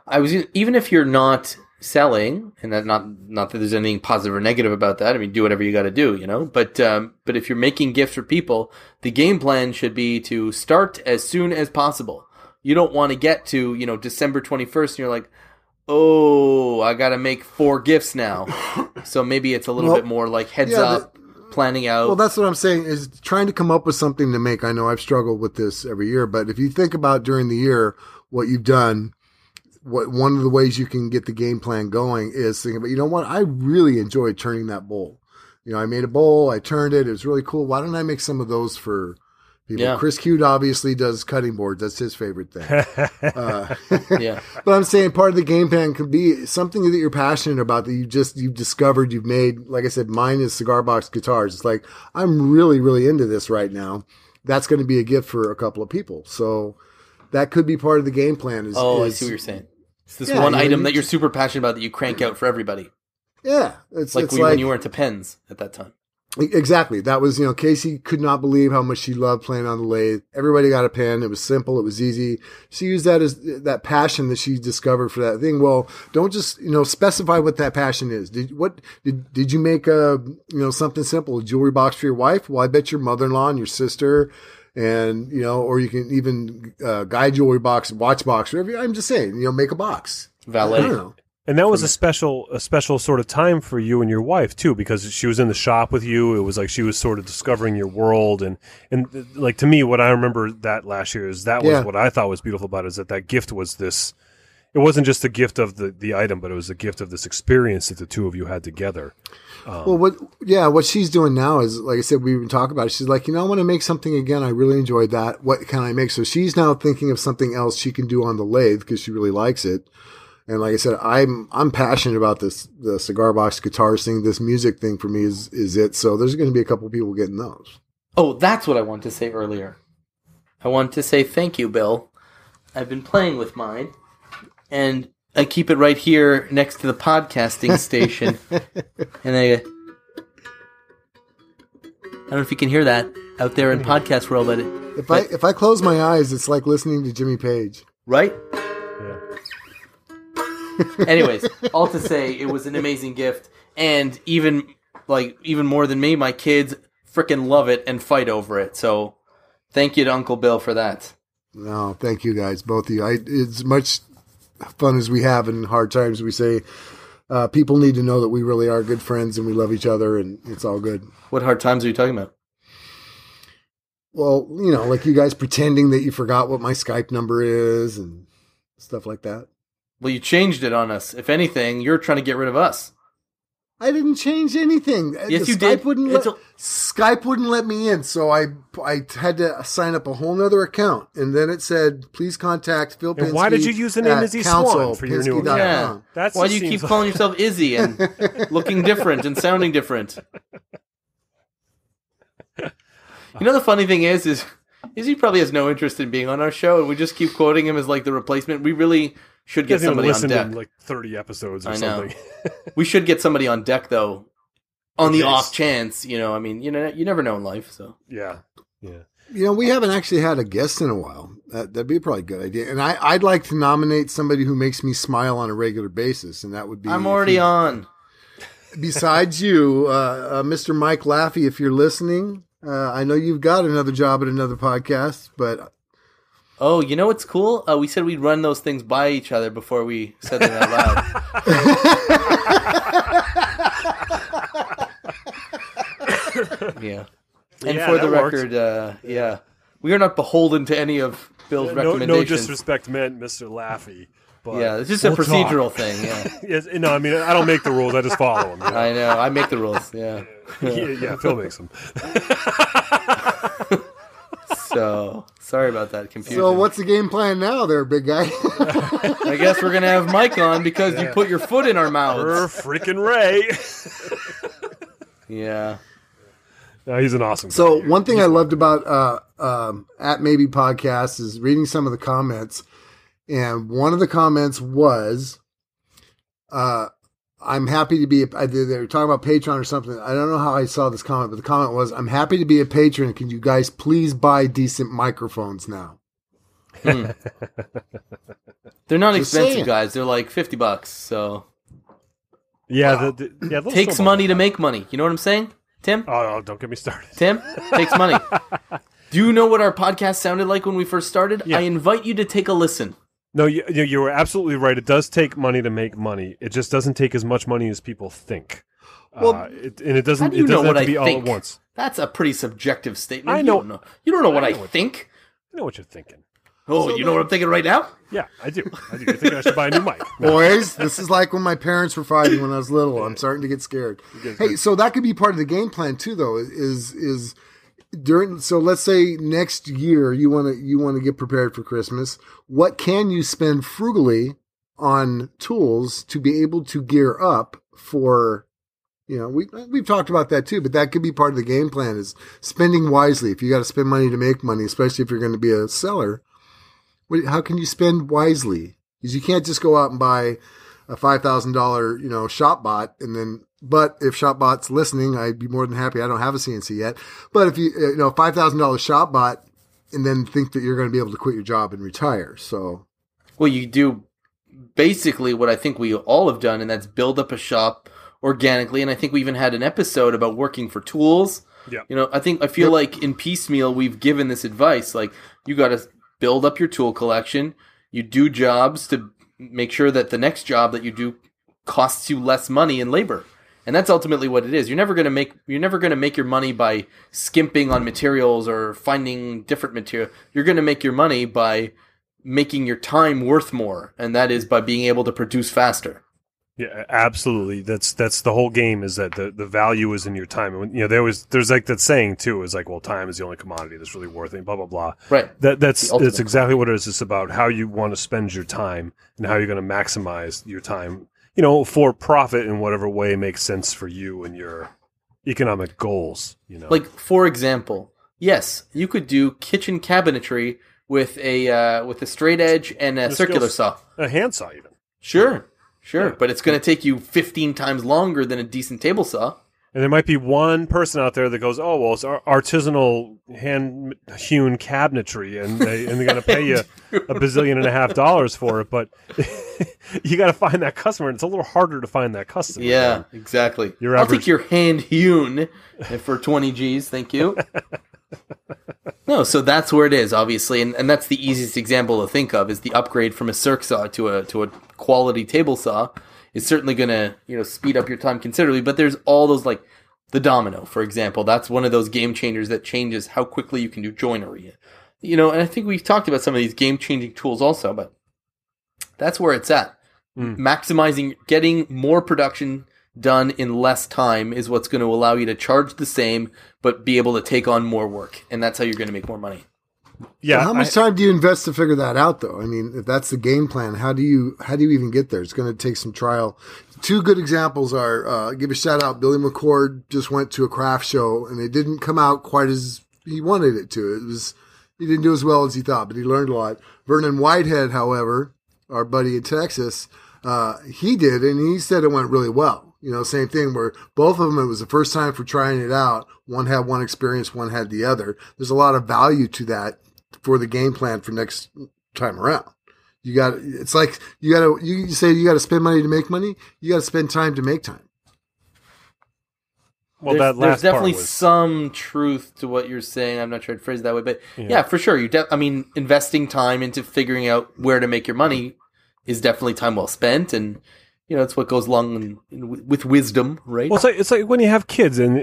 I was even if you're not selling, and that not not that there's anything positive or negative about that. I mean, do whatever you got to do, you know. But um, but if you're making gifts for people, the game plan should be to start as soon as possible. You don't want to get to you know December 21st and you're like, oh, I got to make four gifts now. so maybe it's a little Well, bit more like heads yeah, up, planning out. Well, that's what I'm saying is trying to come up with something to make. I know I've struggled with this every year, but if you think about during the year what you've done, what one of the ways you can get the game plan going is thinking about, you know what, I really enjoy turning that bowl. You know, I made a bowl, I turned it, it was really cool. Why don't I make some of those for people? Yeah. Chris Cute obviously does cutting boards. That's his favorite thing. uh, yeah. but I'm saying part of the game plan could be something that you're passionate about that you just you've discovered you've made. Like I said, mine is cigar box guitars. It's like I'm really really into this right now. That's going to be a gift for a couple of people. So that could be part of the game plan. Is, Oh, I is- see what you're saying. It's this Yeah, one item that you're super passionate about that you crank out for everybody. Yeah, it's Like, it's when, like when you were into pens at that time. Exactly. That was, you know, Casey could not believe how much she loved playing on the lathe. Everybody got a pen. It was simple. It was easy. She used that as that passion that she discovered for that thing. Well, don't just, you know, specify what that passion is. Did, what, did, did you make a, you know, something simple, a jewelry box for your wife? Well, I bet your mother-in-law and your sister and, you know, or you can even, uh, guide jewelry box, watch box, whatever. I'm just saying, you know, make a box. I Valet. don't know. And that was a special, a special sort of time for you and your wife too, because she was in the shop with you. It was like she was sort of discovering your world, and and like to me, what I remember that last year is that was Yeah. what I thought was beautiful about it, is that that gift was this. It wasn't just a gift of the the item, but it was a gift of this experience that the two of you had together. Um, well, what, yeah, what she's doing now is, like I said, we even talk about it. She's like, you know, I want to make something again. I really enjoyed that. What can I make? So she's now thinking of something else she can do on the lathe because she really likes it. And like I said, I'm, I'm passionate about this, the cigar box guitar thing. This music thing for me is, is it. So there's going to be a couple people getting those. Oh, that's what I wanted to say earlier. I want to say thank you, Bill. I've been playing with mine, and I keep it right here next to the podcasting station. and I, I don't know if you can hear that out there in mm-hmm. podcast world, but If I, if I close my eyes, it's like listening to Jimmy Page. right? Yeah. Anyways, all to say, it was an amazing gift, and even like even more than me, my kids freaking love it and fight over it. So, thank you to Uncle Bill for that. No, thank you guys, both of you. I, as much fun as we have in hard times, we say, uh, people need to know that we really are good friends and we love each other and it's all good. What hard times are you talking about? Well, you know, like you guys pretending that you forgot what my Skype number is and stuff like that. Well, you changed it on us. If anything, you're trying to get rid of us. I didn't change anything. Uh, yes, The you Skype did. Wouldn't let, a- Skype wouldn't let me in, so I I had to sign up a whole nother account, and then it said, "Please contact Phil." And why did you use the name at Izzy Swan for your new councilpinsky.com." Yeah. That's Why do you seems keep calling yourself Izzy and looking different and sounding different? You know the funny thing is, is Izzy probably has no interest in being on our show, and we just keep quoting him as like the replacement. We really should get somebody on deck. like thirty episodes or I know. something. we should get somebody on deck though, on the Okay. off chance. You know, I mean, you know, you never know in life. So Yeah, yeah. You know, we haven't actually had a guest in a while. That, that'd be probably a good idea. And I, I'd like to nominate somebody who makes me smile on a regular basis, and that would be. I'm already on. Besides you, uh, uh, Mr. Mike Laffey, if you're listening, uh, I know you've got another job at another podcast, but Oh, you know what's cool? Uh, we said we'd run those things by each other before we said them out loud. yeah. And Yeah, for the record, uh, yeah, we are not beholden to any of Bill's No, no recommendations. disrespect meant, Mr. Laffy. But yeah, it's just a we'll talk. procedural thing. Yeah, Yes, no, I mean I don't make the rules. I just follow them. I know. I make the rules. Yeah. yeah, yeah, Phil makes them. So sorry about that confusion. so what's the game plan now, there, big guy? I guess we're gonna have Mike on because you put your foot in our Er, mouths. freaking Ray. Yeah. No, he's an awesome. So guy. one thing I loved about uh, um, at maybe podcast is reading some of the comments, and one of the comments was, uh, "I'm happy to be." A, they were talking about Patreon or something. I don't know how I saw this comment, but the comment was, "I'm happy to be a patron. Can you guys please buy decent microphones now?" Hmm. They're not Just expensive, saying. guys. They're like fifty bucks. So yeah, the, the, yeah, takes money to make money. You know what I'm saying, Tim? Oh, oh, don't get me started. Tim takes money. Do you know what our podcast sounded like when we first started? Yeah. I invite you to take a listen. No, you, you you were absolutely right. It does take money to make money. It just doesn't take as much money as people think. Well, uh, it, and it doesn't. Do you it doesn't have I to be all think? at once. That's a pretty subjective statement. I You know- don't know. You don't know what I I, know what- think. I know what you're thinking. Oh, you know what I'm thinking right now? Yeah, I do. I do. You're thinking I should buy a new mic. Boys, this is like when my parents were fighting when I was little. I'm starting to get scared. Hey, so that could be part of the game plan too, though. Is is during? So let's say next year you want to you want to get prepared for Christmas. What can you spend frugally on tools to be able to gear up for? You know, we we've talked about that too, but that could be part of the game plan is spending wisely. If you got to spend money to make money, especially if you're going to be a seller, how can you spend wisely? Because you can't just go out and buy a five thousand dollar, you know, ShopBot, and then. But if ShopBot's listening, I'd be more than happy. I don't have a CNC yet, but if you, you know, five thousand dollar ShopBot, and then think that you're going to be able to quit your job and retire. So Well, you do basically what I think we all have done, and that's build up a shop organically. And I think we even had an episode about working for tools. Yeah. You know, I think I feel like in piecemeal we've given this advice. Like you got to build up your tool collection. You do jobs to make sure that the next job that you do costs you less money in labor. And that's ultimately what it is. You're never going to make you're never going to make your money by skimping on materials or finding different material. You're going to make your money by making your time worth more, and that is by being able to produce faster. Yeah, absolutely. That's that's the whole game. Is that the, the value is in your time? And when, you know, there was there's like that saying too. Is like, well, time is the only commodity that's really worth it. Blah blah blah. Right. That that's that's exactly what it is. It's about how you want to spend your time and how you're going to maximize your time. You know, for profit in whatever way makes sense for you and your economic goals. You know, Like for example, yes, you could do kitchen cabinetry with a uh, with a straight edge and a The circular skills- saw. a handsaw even. Sure, sure, Yeah. but it's going to take you 15 times longer than a decent table saw. And there might be one person out there that goes, "Oh, well, it's artisanal hand hewn cabinetry, and they and they're going to pay you a bazillion and a half dollars for it." But you got to find that customer, and it's a little harder to find that customer. Yeah, exactly. Your I'll average- take your hand hewn for 20 G's, thank you. no, so that's where it is, obviously, and, and that's the easiest example to think of is the upgrade from a circ saw to a to a quality table saw is certainly going to you know speed up your time considerably. But there's all those like the domino, for example, that's one of those game changers that changes how quickly you can do joinery. You know, and I think we've talked about some of these game changing tools also, but that's where it's at. Mm. Maximizing, getting more production done in less time is what's going to allow you to charge the same, but be able to take on more work. And that's how you're going to make more money. yeah. how much I- time do you invest to figure that out, though? I mean, if that's the game plan, how do you how do you even get there? It's going to take some trial. Two good examples are uh, give a shout out. Billy McCord just went to a craft show, and it didn't come out quite as he wanted it to. It was he didn't do as well as he thought, but he learned a lot. Vernon Whitehead, however, our buddy in Texas, uh, he did, and he said it went really well. You know, same thing where both of them, it was the first time for trying it out. One had one experience, one had the other. There's a lot of value to that for the game plan for next time around. You got, it's like you got to, you say you got to spend money to make money. You got to spend time to make time. Well, there's, that there's definitely part was, some truth to what you're saying. I'm not sure I'd phrase it that way, but yeah, Yeah. for sure. You, de- I mean, investing time into figuring out where to make your money is definitely time well spent, and you know, it's what goes along in, in, with wisdom, right? Well, it's like it's like when you have kids and,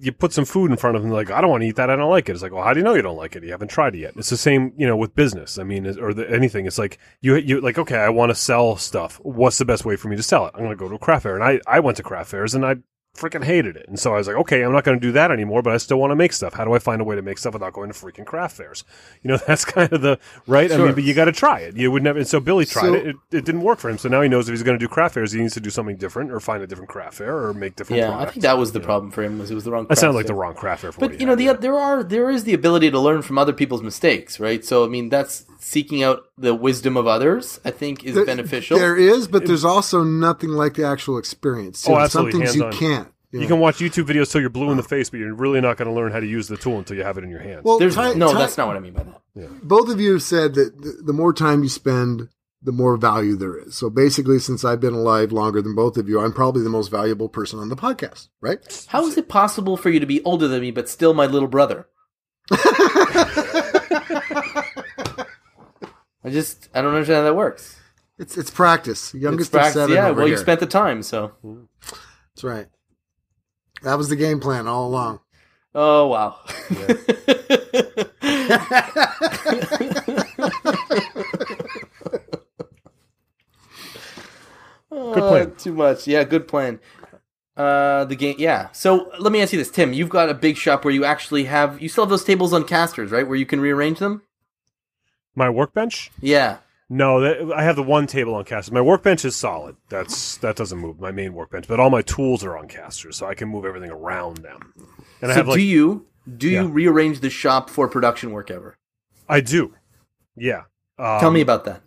you put some food in front of them, like I don't want to eat that, I don't like it. It's like, well, how do you know you don't like it? You haven't tried it yet. It's the same, you know, with business. I mean, or the, anything. It's like you you like, okay, I want to sell stuff. What's the best way for me to sell it? I'm going to go to a craft fair, and I I went to craft fairs and I freaking hated it. And so I was like, okay, I'm not going to do that anymore, but I still want to make stuff. How do I find a way to make stuff without going to freaking craft fairs? You know, that's kind of the right. I mean, but you got to try it. You would never. And so Billy tried So- it. it. It didn't work for him. So now he knows if he's going to do craft fairs, he needs to do something different or find a different craft fair or make different. yeah, I think that was the know? problem for him was it was the wrong. That sounded like the wrong craft fair. But you know, the there are there is the ability to learn from other people's mistakes, right? So I mean, that's seeking out the wisdom of others. I think is There- beneficial. There is, but there's also nothing like the actual experience. Oh, Some absolutely, things you hands-on. can't. You can watch YouTube videos till you're blue in the face, but you're really not going to learn how to use the tool until you have it in your hands. Well, There's time- no, time- that's not what I mean by that. both of you have said that the, the more time you spend, the more value there is. So basically, since I've been alive longer than both of you, I'm probably the most valuable person on the podcast, right? How is it possible for you to be older than me but still my little brother? I just I don't understand how that works. It's it's practice. It's Youngest practice- of seven. yeah, well, you spent the time, so. That's right. That was the game plan all along. Oh wow. Good plan. Uh, too much. Yeah, good plan. Uh, the game. Yeah. So let me ask you this, Tim. You've got a big shop where you actually have you still have those tables on casters, right? Where you can rearrange them. My workbench? Yeah. No, that, I have the one table on casters. My workbench is solid. That's that doesn't move. My main workbench, but all my tools are on casters, so I can move everything around them. And I so have like do you do you rearrange the shop for production work ever? I do. Yeah. Um, Tell me about that.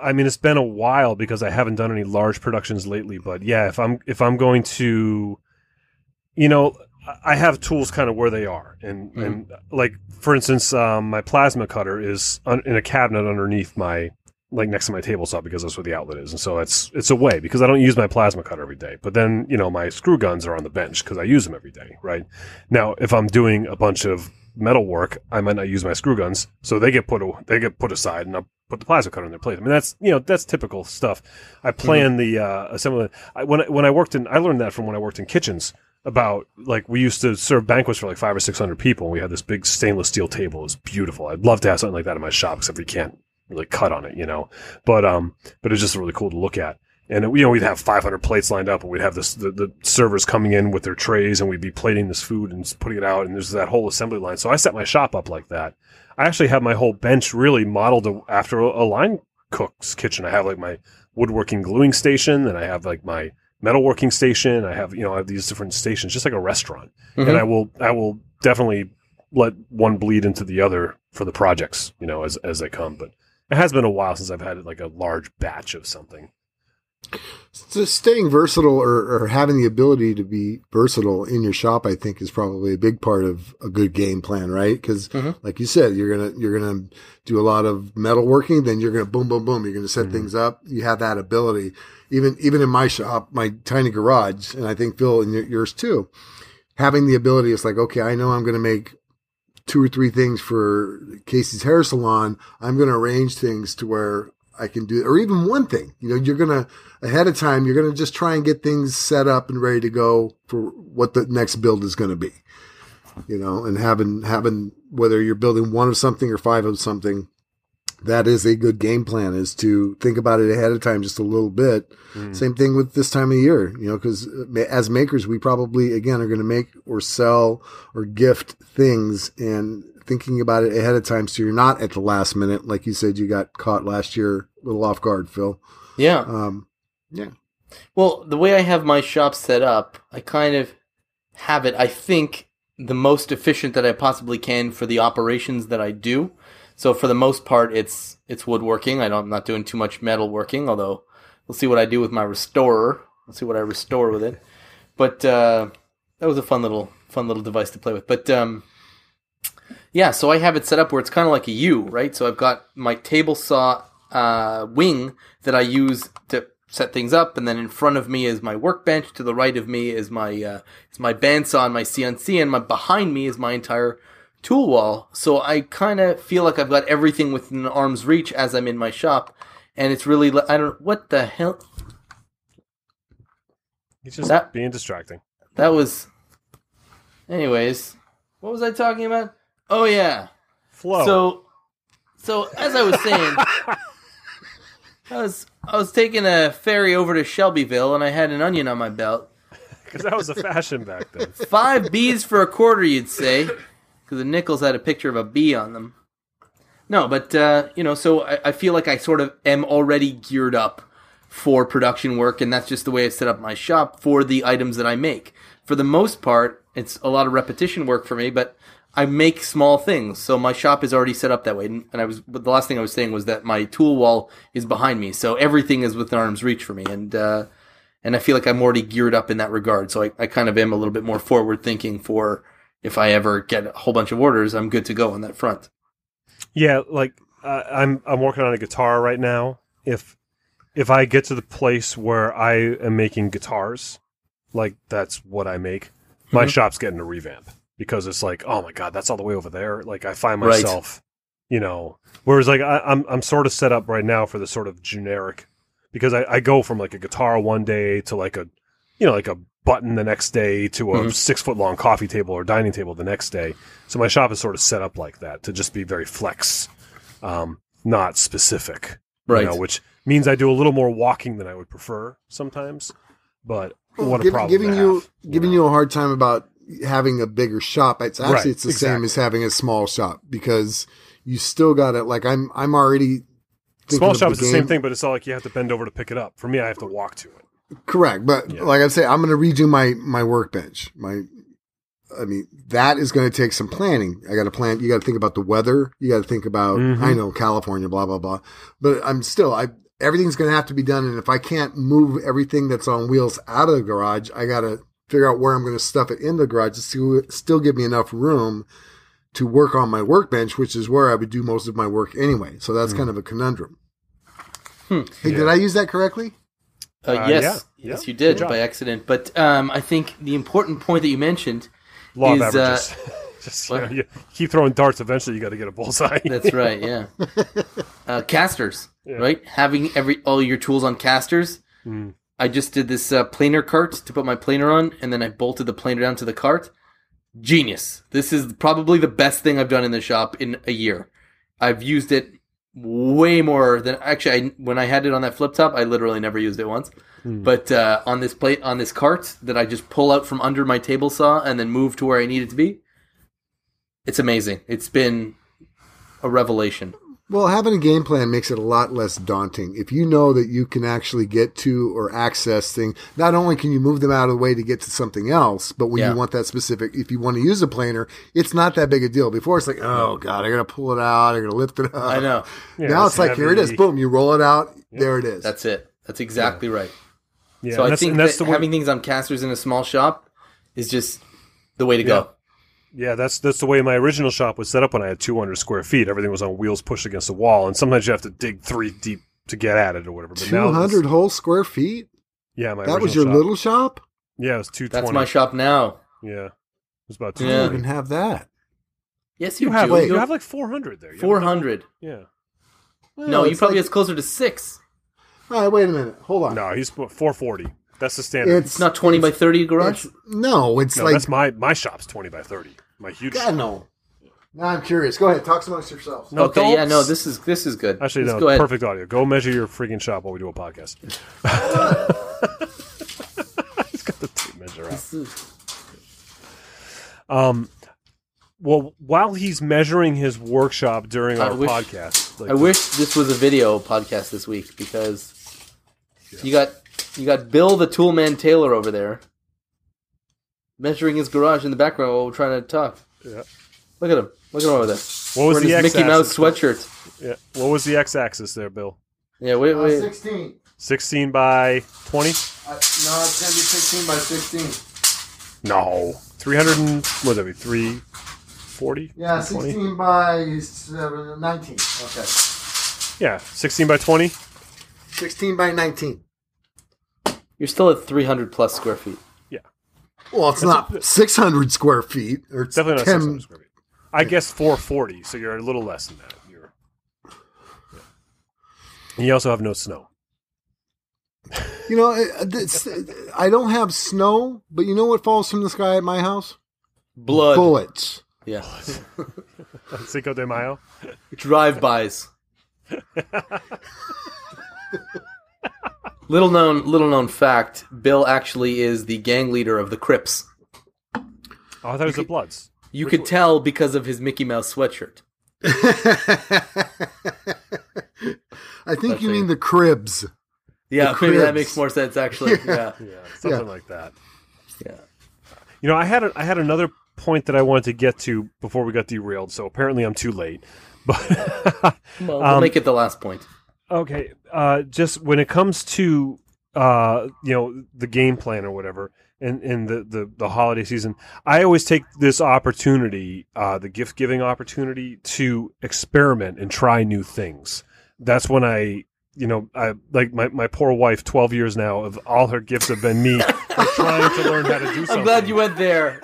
I mean, it's been a while because I haven't done any large productions lately. But yeah, if I'm if I'm going to, you know, I- I have tools kind of where they are, and Mhm. and like for instance, um, my plasma cutter is un- in a cabinet underneath my like next to my table saw because that's where the outlet is, and so it's it's away because I don't use my plasma cutter every day. But then you know my screw guns are on the bench because I use them every day, right? Now, if I'm doing a bunch of metal work, I might not use my screw guns, so they get put a- they get put aside, and I'll put the plasma cutter in their place. I mean, that's you know that's typical stuff. I plan the uh, assembly. I, when I, when I worked in, I learned that from when I worked in kitchens. About like we used to serve banquets for like five or six hundred people. and We had this big stainless steel table. It was beautiful. I'd love to have something like that in my shop, except we can't really cut on it, you know. But um, but it's just really cool to look at. And you know, we'd have 500 plates lined up, and we'd have this the, the servers coming in with their trays, and we'd be plating this food and putting it out, and there's that whole assembly line. So I set my shop up like that. I actually have my whole bench really modeled after a, a line cook's kitchen. I have like my woodworking gluing station, and I have like my metalworking station. I have you know I have these different stations, just like a restaurant. Mhm. And I will I will definitely let one bleed into the other for the projects, you know, as as they come. But it has been a while since I've had like a large batch of something. So staying versatile or, or having the ability to be versatile in your shop, I think, is probably a big part of a good game plan, right? Because, Mhm. like you said, you're gonna you're gonna do a lot of metalworking, then you're gonna boom, boom, boom. You're gonna set Mhm. things up. You have that ability. Even even in my shop, my tiny garage, and I think Phil and yours too, having the ability, it's like, okay, I know I'm gonna make two or three things for Casey's hair salon. I'm gonna arrange things to where I can do, or even one thing. You know, you're gonna ahead of time, you're going to just try and get things set up and ready to go for what the next build is going to be. You know, and having, having, whether you're building one of something or five of something, that is a good game plan is to think about it ahead of time just a little bit. Mm. Same thing with this time of year, you know, because as makers, we probably, again, are going to make or sell or gift things and thinking about it ahead of time so you're not at the last minute. Like you said, you got caught last year a little off guard, Phil. Yeah. Um, yeah. Well, the way I have my shop set up, I kind of have it, I think, the most efficient that I possibly can for the operations that I do. So for the most part, it's it's woodworking. I don't, I'm not doing too much metal working, although we'll see what I do with my restorer Let's see what I restore with it. But uh, that was a fun little fun little device to play with. But um, yeah, so I have it set up where it's kind of like a U, right? So I've got my table saw uh, wing that I use to set things up, and then in front of me is my workbench. To the right of me is my uh, is my bandsaw and my CNC, and my behind me is my entire tool wall. So I kind of feel like I've got everything within arm's reach as I'm in my shop, and it's really I don't what the hell It's just That- being distracting. that was. Anyways, what was I talking about? Oh yeah. Flow. So, so as I was saying, I was I was taking a ferry over to Shelbyville, and I had an onion on my belt. because that was a fashion back then. Five bees for a quarter, you'd say, because the nickels had a picture of a bee on them. No, but uh, you know, so I, I feel like I sort of am already geared up for production work, and that's just the way I set up my shop for the items that I make. For the most part, it's a lot of repetition work for me, but I make small things, so my shop is already set up that way. And I was, but the last thing I was saying was that my tool wall is behind me, so everything is within arm's reach for me, and uh, and I feel like I'm already geared up in that regard. So I, I kind of am a little bit more forward thinking for if I ever get a whole bunch of orders, I'm good to go on that front. Yeah, like uh, I'm I'm working on a guitar right now. If if I get to the place where I am making guitars, like that's what I make, my Mhm. shop's getting a revamp because it's like, oh my god, that's all the way over there. Like I find Right. myself, you know, whereas like I, I'm I'm sort of set up right now for the sort of generic because I, I go from like a guitar one day to like a you know like a button the next day to a Mhm. six foot long coffee table or dining table the next day. So my shop is sort of set up like that to just be very flex, um, not specific. you Right. know, which means I do a little more walking than I would prefer sometimes. But what a Giv- problem giving to you have, giving know? you a hard time about having a bigger shop. It's actually Right, it's the same as having a small shop because you still got it. like I'm I'm already small shop is the game- same thing, but it's not like you have to bend over to pick it up. For me, I have to walk to it. Correct, but Yeah. like I say, I'm going to redo my my workbench. My, I mean, that is going to take some planning. I got to plan. You got to think about the weather. You got to think about. Mhm. I know California, blah blah blah, but I'm still. I everything's going to have to be done, and if I can't move everything that's on wheels out of the garage, I got to figure out where I'm going to stuff it in the garage to still, still give me enough room to work on my workbench, which is where I would do most of my work anyway. So that's kind of a conundrum. Hmm. Hey, did I use that correctly? Uh, Uh, yes, yeah, yes, yeah. you did by accident. But um, I think the important point that you mentioned. Law of Is, uh. Just you, know, you keep throwing darts. Eventually, you got to get a bullseye. That's right. Yeah. Uh, casters, Yeah. right? Having every all your tools on casters. Mm. I just did this uh, planer cart to put my planer on, and then I bolted the planer down to the cart. Genius! This is probably the best thing I've done in the shop in a year. I've used it way more than actually. I, when I had it on that flip top, I literally never used it once. Hmm. But uh, on this plate, on this cart that I just pull out from under my table saw and then move to where I need it to be, it's amazing. It's been a revelation. Well, having a game plan makes it a lot less daunting. If you know that you can actually get to or access things, not only can you move them out of the way to get to something else, but when Yeah. you want that specific, if you want to use a planer, it's not that big a deal. Before it's like, oh god, I gotta pull it out, I gotta lift it up. I know. Yeah, now it's like here it is, boom, you roll it out, there it is. That's it. That's exactly right. Yeah, so and I that's, think that's that the way, having things on casters in a small shop is just the way to go. Yeah, that's that's the way my original shop was set up when I had 200 square feet. Everything was on wheels pushed against the wall, and sometimes you have to dig three deep to get at it or whatever. But Two now, hundred whole square feet. yeah, my That was your shop. little shop. Yeah, it was 220. That's my shop now. Yeah, it was about I Yeah. don't have that. Yes, You you, have. Wait. you have like 400 there. You have- four hundred. Yeah. No, Well, you probably like- it's closer to six. All right, wait a minute. Hold on. No, he's 440. That's the standard. it's It's not twenty by thirty garage. it's- no, it's no, like that's my my shop's 20 by 30. My huge. God no. Now I'm curious. Go ahead, talk amongst yourselves. No, okay, don't- yeah, no, this is this is good. Actually, Let's no. go ahead. Perfect audio. Go measure your freaking shop while we do a podcast. He's got the tape measure out. This is- Um, well, while he's measuring his workshop during I our wish- podcast, like, I wish this was a video podcast this week because you got you got Bill the Toolman Taylor over there measuring his garage in the background while we're trying to talk. Yeah. Look at him. Look at him over there. what was Wearing the his Mickey Mouse sweatshirt. Yeah. What was the x-axis there, Bill? Yeah, wait, Uh, wait. Sixteen. 16 by 20. Uh, No, it's gonna be sixteen by sixteen. No, three hundred and what would that be? Three forty? Yeah, 16 by seven, 19. Okay. Yeah, sixteen by twenty. 16 by 19. You're still at 300 plus square feet. Well, it's not 600 square feet. Or it's Definitely not 10 six hundred square feet. I guess four forty. So you're a little less than that. You're. Yeah. And you also have no snow. You know, it's, I don't have snow, but you know what falls from the sky at my house? Blood. Bullets. Yeah. Cinco de Mayo. Drive-bys. little known, little known fact: Bill actually is the gang leader of the Crips. Oh, I thought it was the Bloods. You could tell because of his Mickey Mouse sweatshirt. I think That's you a- mean the cribs. Yeah, The maybe that makes more sense. Actually, yeah, Yeah, something Yeah. like that. yeah. You know, I had a, I had another point that I wanted to get to before we got derailed. So apparently, I'm too late. But Well, we'll Um, make it the last point. Okay, uh, just when it comes to uh, you know the game plan or whatever, in in the, the the holiday season, I always take this opportunity, uh, the gift giving opportunity, to experiment and try new things. That's when I, you know, I like my, my poor wife, twelve years now, of all her gifts have been me trying to learn how to do something. I'm glad you went there.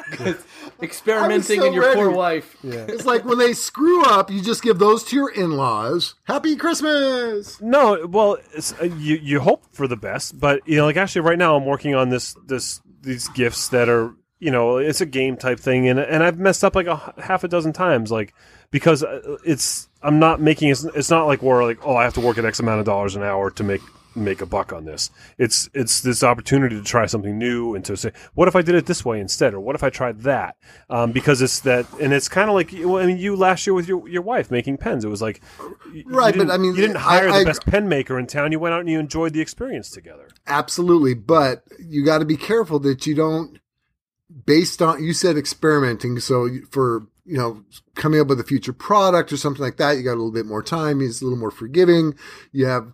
'Cause experimenting so and your poor ready. wife. Yeah. It's like when they screw up, you just give those to your in-laws. Happy Christmas. No, well, it's, uh, you you hope for the best, but you know, like actually, right now I'm working on this this these gifts that are you know it's a game type thing, and and I've messed up like a half a dozen times, like because uh, it's I'm not making it's, it's not like we're like oh I have to work at X amount of dollars an hour to make make a buck on this. It's it's this opportunity to try something new and to say what if I did it this way instead, or what if I tried that? Um, because it's that, and it's kind of like well, I mean you last year with your your wife making pens, it was like Right, but I mean, you didn't hire I- the best pen maker in town. You went out and you enjoyed the experience together. Absolutely, but you got to be careful that you don't based on you said experimenting so for you know coming up with a future product or something like that you got a little bit more time it's a little more forgiving you have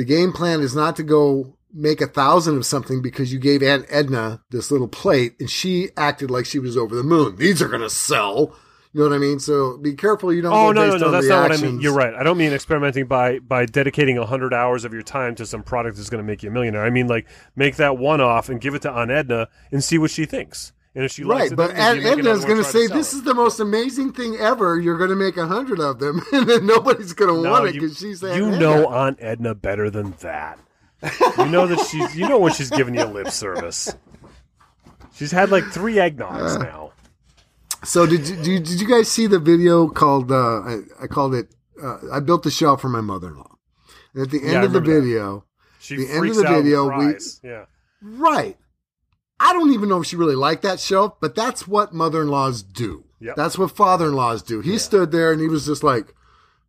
the game plan is not to go make a thousand of something because you gave aunt edna this little plate and she acted like she was over the moon these are going to sell you know what i mean so be careful you don't Oh no, no, no! That's not what I mean. You're right. I don't mean experimenting by by dedicating hundred hours of your time to some product that's going to make you a millionaire. I mean like make that one off and give it to Aunt Edna and see what she thinks. And if she likes Right, it, but then maybe Aunt you make Edna's going to say, "This it." is the most amazing thing ever." You're going to make a hundred of them, and then nobody's going to No, want it because she's Aunt You Edna. know Aunt Edna better than that. you know that she's. You know when she's giving you lip service. She's had like three eggnogs now. So did you, did you did you guys see the video called? Uh, I, I called it. Uh, I built the shelf for my mother-in-law. At the end Yeah, of the video, The end of the video, we- yeah. right? I don't even know if she really liked that shelf, but that's what mother-in-laws do. Yep. That's what father-in-laws do. He stood there and he was just like,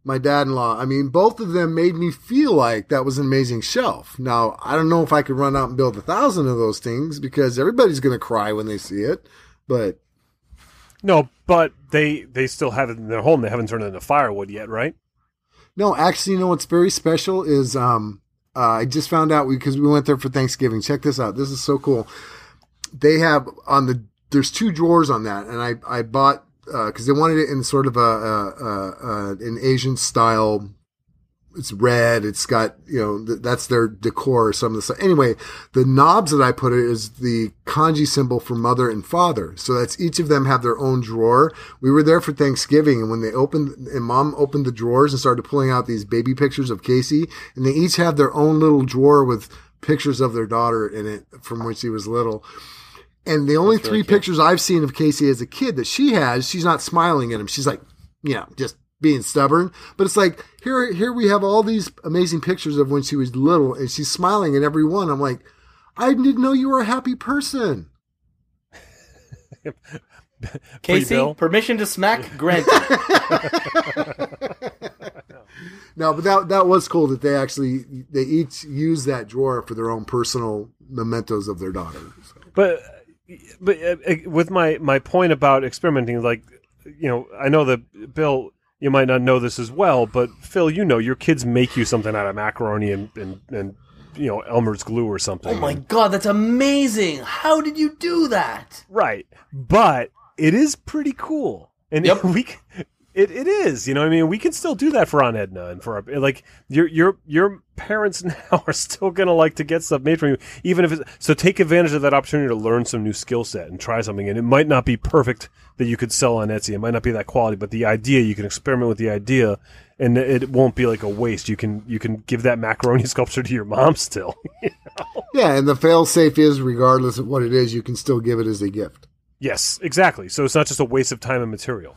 my dad-in-law. I mean, both of them made me feel like that was an amazing shelf. Now, I don't know if I could run out and build a thousand of those things because everybody's going to cry when they see it. But No, but they they still have it in their home. They haven't turned it into firewood yet, right? no, actually, you know what's very special is um, uh, I just found out because we went there for Thanksgiving. Check this out. This is so cool. They have on the there's two drawers on that, and I I bought uh, because they wanted it in sort of a, a, a, a an Asian style. It's red. It's got you know th- that's their decor. or Some of the stuff. Anyway, the knobs that I put it is the kanji symbol for mother and father. So that's each of them have their own drawer. We were there for Thanksgiving, and when they opened and mom opened the drawers and started pulling out these baby pictures of Casey, and they each have their own little drawer with pictures of their daughter in it from when she was little. And the only three pictures I've seen of Casey as a kid that she has, she's not smiling at him. She's like, you know, just being stubborn. But it's like here, here we have all these amazing pictures of when she was little, and she's smiling at every one. I'm like, I didn't know you were a happy person. Casey, permission to smack Grant. No, but that that was cool that they actually they each use that drawer for their own personal mementos of their daughter. But but uh, uh, with my my point about experimenting, like you know, I know that Bill, you might not know this as well, but Phil, you know, your kids make you something out of macaroni and and, and you know Elmer's glue or something. Oh my god, that's amazing! How did you do that? Right, but it is pretty cool, and Yep. we it it is. You know, what I mean, we can still do that for Aunt Edna and for our like your your your parents now are still gonna like to get stuff made for you, even if it's so. Take advantage of that opportunity to learn some new skill set and try something, and it might not be perfect that you could sell on Etsy. It might not be that quality, but the idea you can experiment with the idea. And it won't be like a waste. You can you can give that macaroni sculpture to your mom still. Yeah, and the fail safe is regardless of what it is, you can still give it as a gift. yes, exactly. So it's not just a waste of time and material.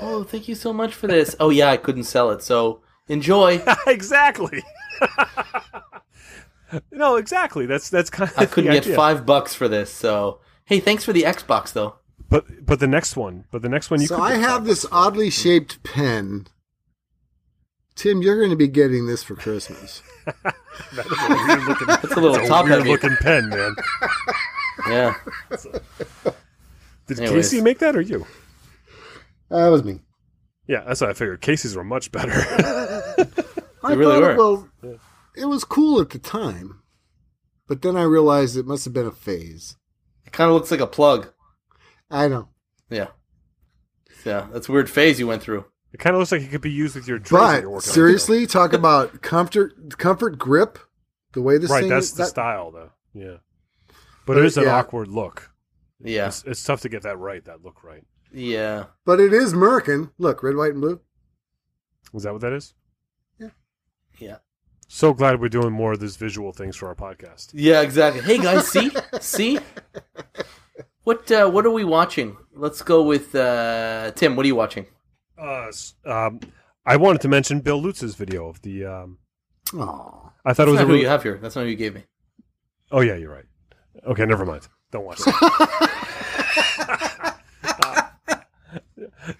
Oh, thank you so much for this. Oh yeah, I couldn't sell it, so enjoy. exactly. no, exactly. That's that's kind of I couldn't the get idea. five bucks for this, so hey, thanks for the Xbox though. But but the next one, but the next one you. so could I have this bucks. oddly shaped pen. Tim, you're going to be getting this for Christmas. That's a weird looking, It's a little that's a top weird heavy. looking pen, man. Yeah. Did Anyways. Casey make that or you? Uh, that was me. Yeah, that's what I figured. Casey's were much better. I really thought were. It, well, it was cool at the time, but then I realized it must have been a phase. It kind of looks like a plug. I know, Yeah. Yeah, that's a weird phase you went through. it kind of looks like it could be used with your drills that but you're on. seriously, talk about comfort, comfort grip. The way this right? thing That's is, the that- style, though. Yeah, but But it is an yeah. awkward look. Yeah. It's, it's tough to get that right. That look right. Yeah. but it is Merkin. Look, red, white, and blue. Is that what that is? Yeah. Yeah. So glad we're doing more of these visual things for our podcast. Yeah, exactly. Hey guys, see? see? What uh what are we watching? Let's go with uh Tim, what are you watching? Uh, um, I wanted to mention Bill Lutz's video of the. Um, Oh, I thought it was not a who really. you have here. That's not who you gave me. Oh yeah, you're right. Okay, never mind. Don't watch that.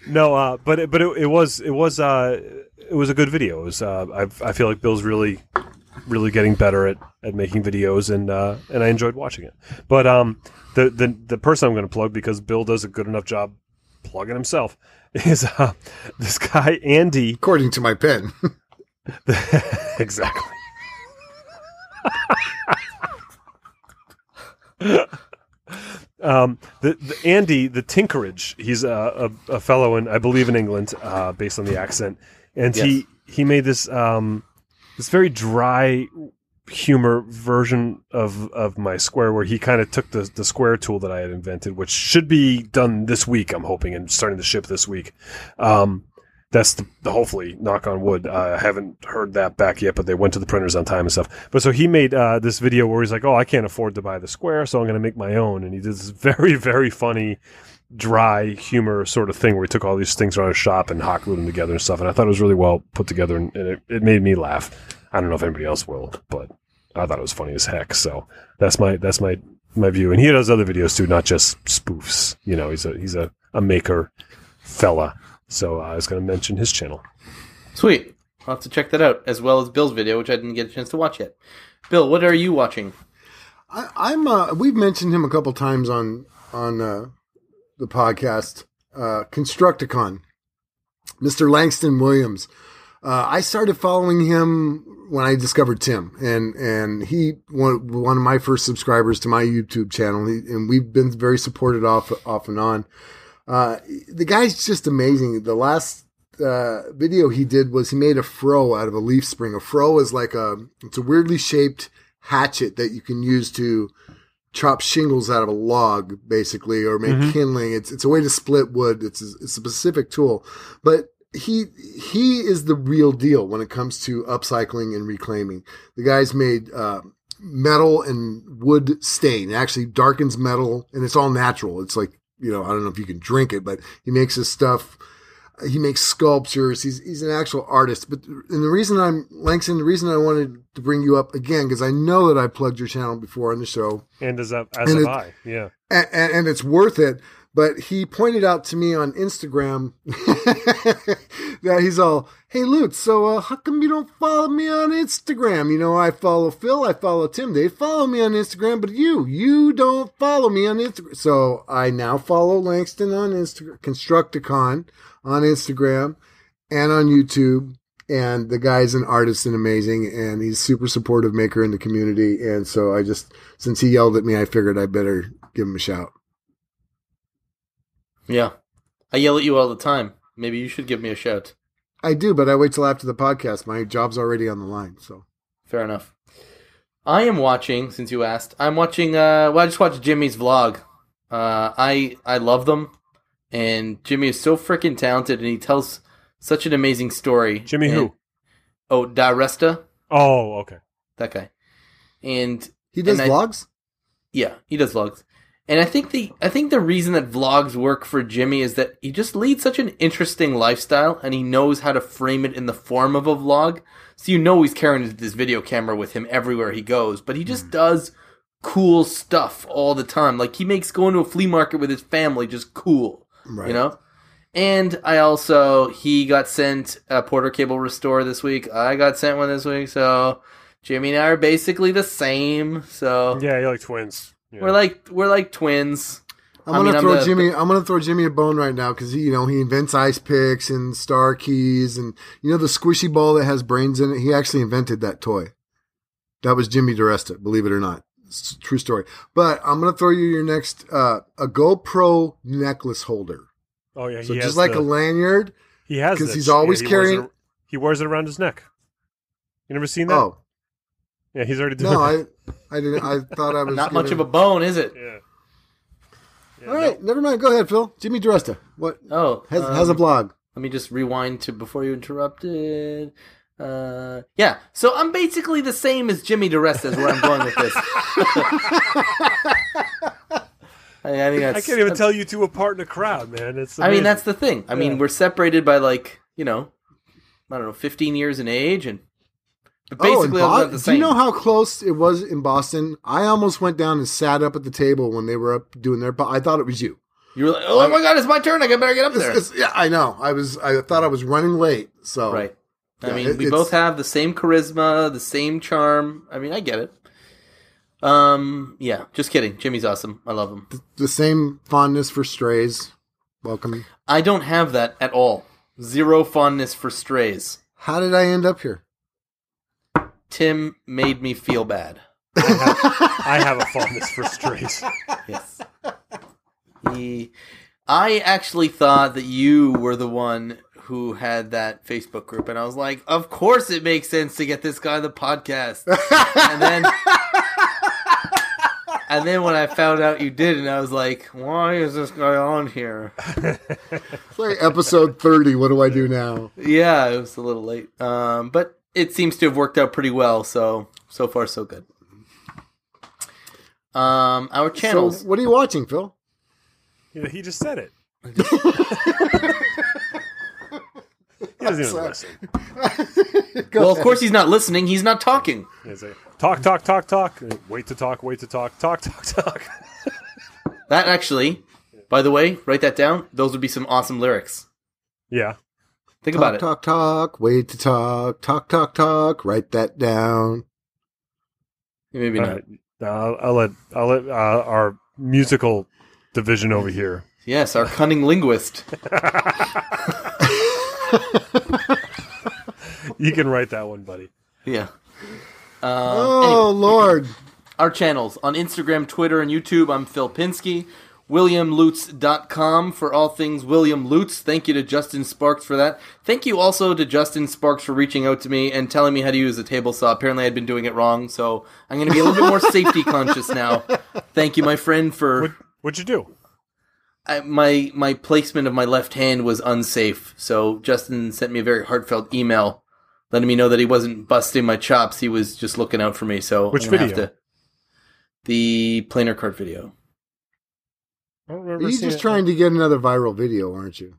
no, uh, but it, but it, it was it was uh, it was a good video. It was uh, I I feel like Bill's really really getting better at, at making videos and uh, and I enjoyed watching it. But um, the the the person I'm going to plug because Bill does a good enough job plugging himself is uh, this guy Andy. according to my pen. exactly. um, the, the Andy, the Tinkerage, he's a, a, a fellow in, I believe, in England, uh, based on the accent, and he he made this um, this very dry humor version of of my square where he kind of took the the square tool that I had invented, which should be done this week. I'm hoping and starting to ship this week. Um, that's the, hopefully knock on wood. Uh, I haven't heard that back yet, but they went to the printers on time and stuff. But so he made uh, this video where he's like, "Oh, I can't afford to buy the square, so I'm going to make my own." And he did this very very funny, dry humor sort of thing where he took all these things around his shop and hot glued them together and stuff. And I thought it was really well put together, and, and it, it made me laugh. I don't know if anybody else will, but I thought it was funny as heck. So that's my that's my my view. And he does other videos too, not just spoofs. You know, he's a he's a, a maker fella. So I was going to mention his channel. Sweet. I'll have to check that out, as well as Bill's video, which I didn't get a chance to watch yet. Bill, what are you watching? I, I'm. Uh, we've mentioned him a couple times on on uh, the podcast. Uh, Constructicon, Mr. Langston Williams. Uh, I started following him when I discovered Tim, and and he one one of my first subscribers to my YouTube channel, he, and we've been very supported off off and on. Uh, the guy's just amazing. The last uh, video he did was he made a fro out of a leaf spring. A fro is like a it's a weirdly shaped hatchet that you can use to chop shingles out of a log, basically, or make Mhm. kindling. It's it's a way to split wood. It's a, it's a specific tool, but he he is the real deal when it comes to upcycling and reclaiming. The guy's made uh, metal and wood stain. It actually darkens metal, and it's all natural. It's like you know I don't know if you can drink it, but he makes his stuff he makes sculptures. He's he's an actual artist. But and the reason I'm Langston, the reason I wanted to bring you up again because I know that I plugged your channel before on the show, And as, a, as And have it- I. Yeah. and, and, and it's worth it. But he pointed out to me on Instagram that he's all, "Hey, Lutz, so uh, how come you don't follow me on Instagram? You know, I follow Phil, I follow Tim. They follow me on Instagram, but you, you don't follow me on Instagram. So I now follow Langston on Instagram, Constructicon on Instagram and on YouTube. and the guy's an artist and amazing, and he's super supportive maker in the community. And so I just, since he yelled at me, I figured I better give him a shout. Yeah. I yell at you all the time. Maybe you should give me a shout. I do, but I wait till after the podcast. My job's already on the line, so. Fair enough. I am watching, since you asked, I'm watching, uh, well, I just watched Jimmy's vlog. Uh, I, I love them. And Jimmy is so freaking talented and he tells such an amazing story. Jimmy And- who? Oh, DeResta, Oh, okay. that guy. And He does And I- vlogs? Yeah, he does vlogs. And I think the I think the reason that vlogs work for Jimmy is that he just leads such an interesting lifestyle and he knows how to frame it in the form of a vlog. So you know he's carrying this video camera with him everywhere he goes, but he just hmm. does cool stuff all the time. Like he makes going to a flea market with his family just cool. Right. You know? And I also he got sent a Porter Cable Restore this week. I got sent one this week, so Jimmy and I are basically the same. So Yeah, you're like twins. Yeah. we're like we're like twins. I'm I gonna mean, I'm throw the- Jimmy. I'm gonna throw Jimmy a bone right now because he, you know, he invents ice picks and star keys, and you know the squishy ball that has brains in it. He actually invented that toy. That was Jimmy DeResta, believe it or not. It's a true story. But I'm gonna throw you your next uh, a GoPro necklace holder. oh yeah, So he just has like the- a lanyard. he has because he's shit. always he wears carrying- it- he wears it around his neck. You never seen that? Oh yeah, he's already doing no, it. I I didn't. I thought I was Not much of a bone, is it? Yeah. Yeah, All right, never mind. Go ahead, Phil. Jimmy DeResta. What Oh, has um, has a blog? Let me just rewind to before you interrupted. Uh, yeah, so I'm basically the same as Jimmy DeResta is where I'm going with this. I, I think I can't even tell you two apart in a crowd, man. It's. I mean, that's the thing. I mean, we're separated by like you know, I don't know, 15 years in age, and but Oh, basically, Bo- the do you know how close it was in Boston? I almost went down and sat up at the table when they were up doing their. But I thought it was you. you were like, oh my god, it's my turn. I got better get up there. it's- yeah, I know. I was. I thought I was running late. So Right. I Yeah, mean, it- we both have the same charisma, the same charm. I mean, I get it. Um, yeah, just kidding. Jimmy's awesome. I love him. the same fondness for strays. Welcome. I don't have that at all. Zero fondness for strays. How did I end up here? Tim made me feel bad. I have a fondness for strays. Yes. he, I actually thought that you were the one who had that Facebook group, and I was like, of course it makes sense to get this guy on the podcast. and then, and then when I found out you did, and I was like, why is this guy on here? It's like episode thirty. What do I do now? Yeah, it was a little late, um, but it seems to have worked out pretty well. So so far, so good. Um, our channels. So, what are you watching, Phil? Yeah, he just said it. he doesn't even listen. well, of course he's not listening. He's not talking. He's like, talk, talk, talk, talk. Wait to talk, wait to talk, talk, talk, talk. That actually, by the way, write that down. Those would be some awesome lyrics. yeah. Think Talk, about it. talk, talk. Wait to talk. Talk, talk, talk. Write that down. Maybe All not. right. I'll, I'll let I'll let uh, our musical division over here. Yes, our cunning linguist. You can write that one, buddy. Yeah. Um, oh anyway, Lord! our channels on Instagram, Twitter, and YouTube. I'm Phil Pinsky. WilliamLutz.com for all things William Lutz. Thank you to Justin Sparks for that. Thank you also to Justin Sparks for reaching out to me and telling me how to use a table saw. Apparently, I'd been doing it wrong, so I'm going to be a little bit more safety conscious now. Thank you, my friend, for What what'd you do? I, my my placement of my left hand was unsafe. So Justin sent me a very heartfelt email letting me know that he wasn't busting my chops. He was just looking out for me. So Which video? Have to, the planer card video. I don't Are you just it. trying to get another viral video, aren't you?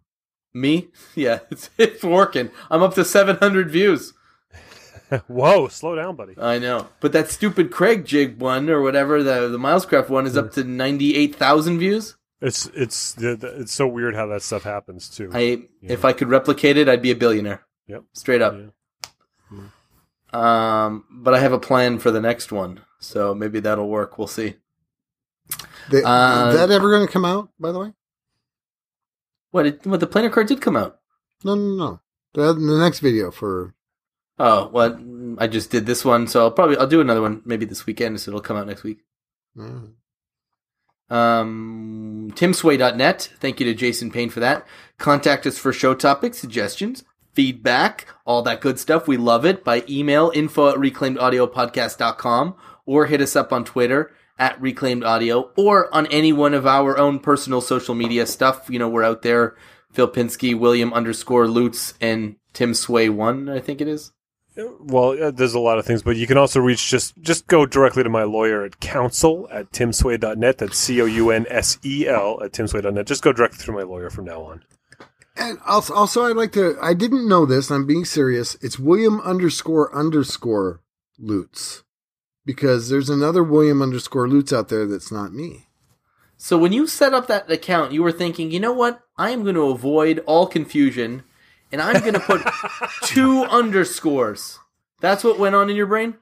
Me? Yeah, it's, it's working. I'm up to 700 views. Whoa, slow down, buddy. I know, but that stupid Kreg jig one or whatever the the Milescraft one is up to 98,000 views. It's it's the, the, it's so weird how that stuff happens too. I if I could replicate it, I'd be a billionaire. Yep. Straight up. Yeah. Um, but I have a plan for the next one, so maybe that'll work. We'll see. They, Uh, is that ever going to come out? By the way, What? It, what the planer card did come out. no, no, no. The, the next video for Oh, well, I just did this one, so I'll probably I'll do another one maybe this weekend, so it'll come out next week. Mm. Um, timsway.net. Thank you to Jason Payne for that. Contact us for show topics, suggestions, feedback, all that good stuff. We love it by email info at reclaimedaudiopodcast.com or hit us up on Twitter at reclaimed audio or on any one of our own personal social media stuff. You know, we're out there. Phil Pinsky, William underscore Lutz, and Tim Sway one, I think it is. Well, uh, there's a lot of things, but you can also reach just just go directly to my lawyer at counsel at timsway.net. That's C O U N S E L at timsway.net. Just go directly through my lawyer from now on. And also, also, I'd like to. I didn't know this. I'm being serious. It's William underscore underscore Lutz because there's another William underscore Lutz out there that's not me. So when you set up that account, you were thinking, you know what? I am going to avoid all confusion, and I'm going to put two underscores. That's what went on in your brain.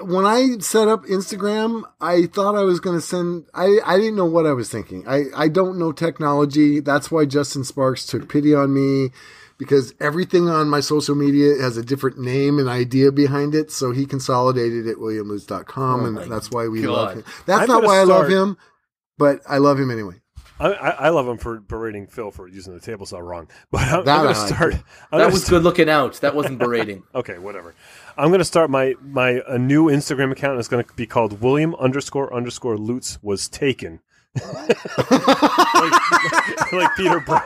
When I set up Instagram, I thought I was going to send. I I didn't know what I was thinking. I I don't know technology. That's why Justin Sparks took pity on me. Because everything on my social media has a different name and idea behind it, so he consolidated it williamlutz.com, Oh and that's why we God. love him. That's I'm not gonna why I love him, but I love him anyway. I, I, I love him for berating Phil for using the table saw wrong, but I'm, I'm going to start. I'm That gonna was st- good looking out. That wasn't berating. Okay, whatever. I'm going to start my my a new Instagram account. It's going to be called William underscore underscore Lutz was taken. Like, like Peter Brown.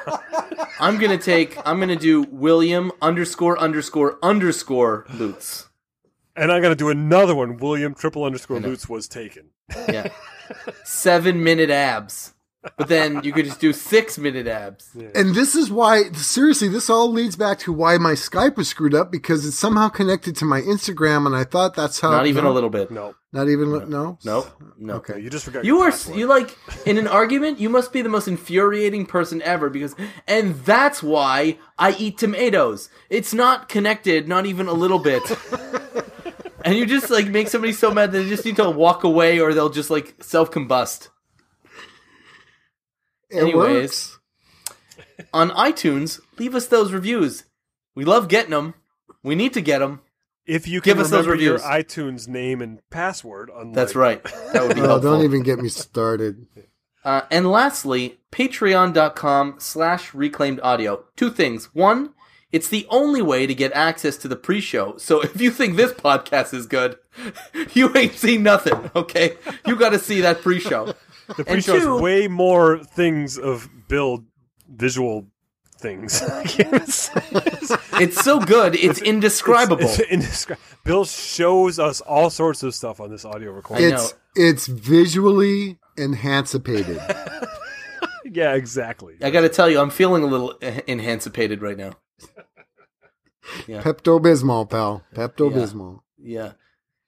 I'm gonna take. I'm gonna do William underscore underscore underscore Lutz. And I'm going to do another one. William triple underscore Lutz was taken. Yeah, seven minute abs. But then you could just do six minute abs. And this is why, seriously, this all leads back to why my Skype was screwed up because it's somehow connected to my Instagram, and I thought that's how. Not even no, a little bit. No, Not even no. no. Nope. No. Okay. you just forgot. You your are password. you like in an argument. You must be the most infuriating person ever because, and that's why I eat tomatoes. It's not connected, not even a little bit. and you just like make somebody so mad that they just need to walk away, or they'll just like self combust. It Anyways. works. On iTunes, leave us those reviews. We love getting them. We need to get them. If you can Give us those remember your reviews. iTunes name and password, unlike, That's right. That would be Oh, helpful. don't even get me started. Uh, and lastly, patreon.com slash reclaimed audio. Two things. One, it's the only way to get access to the pre-show. So if you think this podcast is good, you ain't seen nothing, okay? You gotta see that pre-show. The pre-show two- is way more things of build visual things. It's- It's so good, it's indescribable. It's indescri- Bill shows us all sorts of stuff on this audio recording. It's it's visually enhancipated. yeah, exactly. I gotta tell you, I'm feeling a little enhancipated right now. Pepto Bismol, pal. Pepto Bismol. Yeah.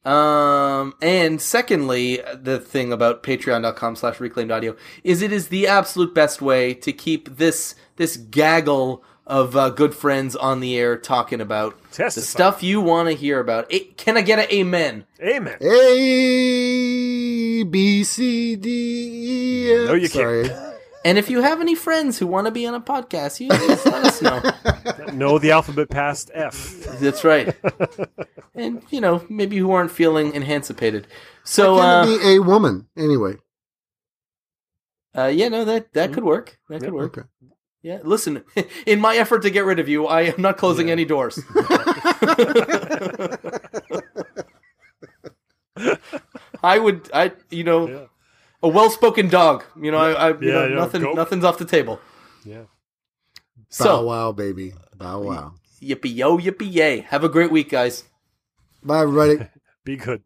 Um, and secondly, the thing about patreon.com slash reclaimed audio is it is the absolute best way to keep this, this gaggle of uh, good friends on the air talking about the stuff you want to hear about. Eh, can I get an amen? Amen. A B C D E. F. No, you Sorry. And if you have any friends who want to be on a podcast, you just let us know. Know the alphabet past F. That's right. And, you know, maybe who aren't feeling enhancipated. So, Can uh, it be a woman anyway? uh, yeah, no, that, that could work. That could work. Okay. Yeah, listen, in my effort to get rid of you, I am not closing any doors. I would, I, you know, Yeah. A well-spoken dog. You know, I, I you Yeah, know, yeah, nothing, go. nothing's off the table. Yeah. So Bow So, wow, baby. Bow wow. yippee yo, yippee yay. Have a great week, guys. Bye, everybody. Be good.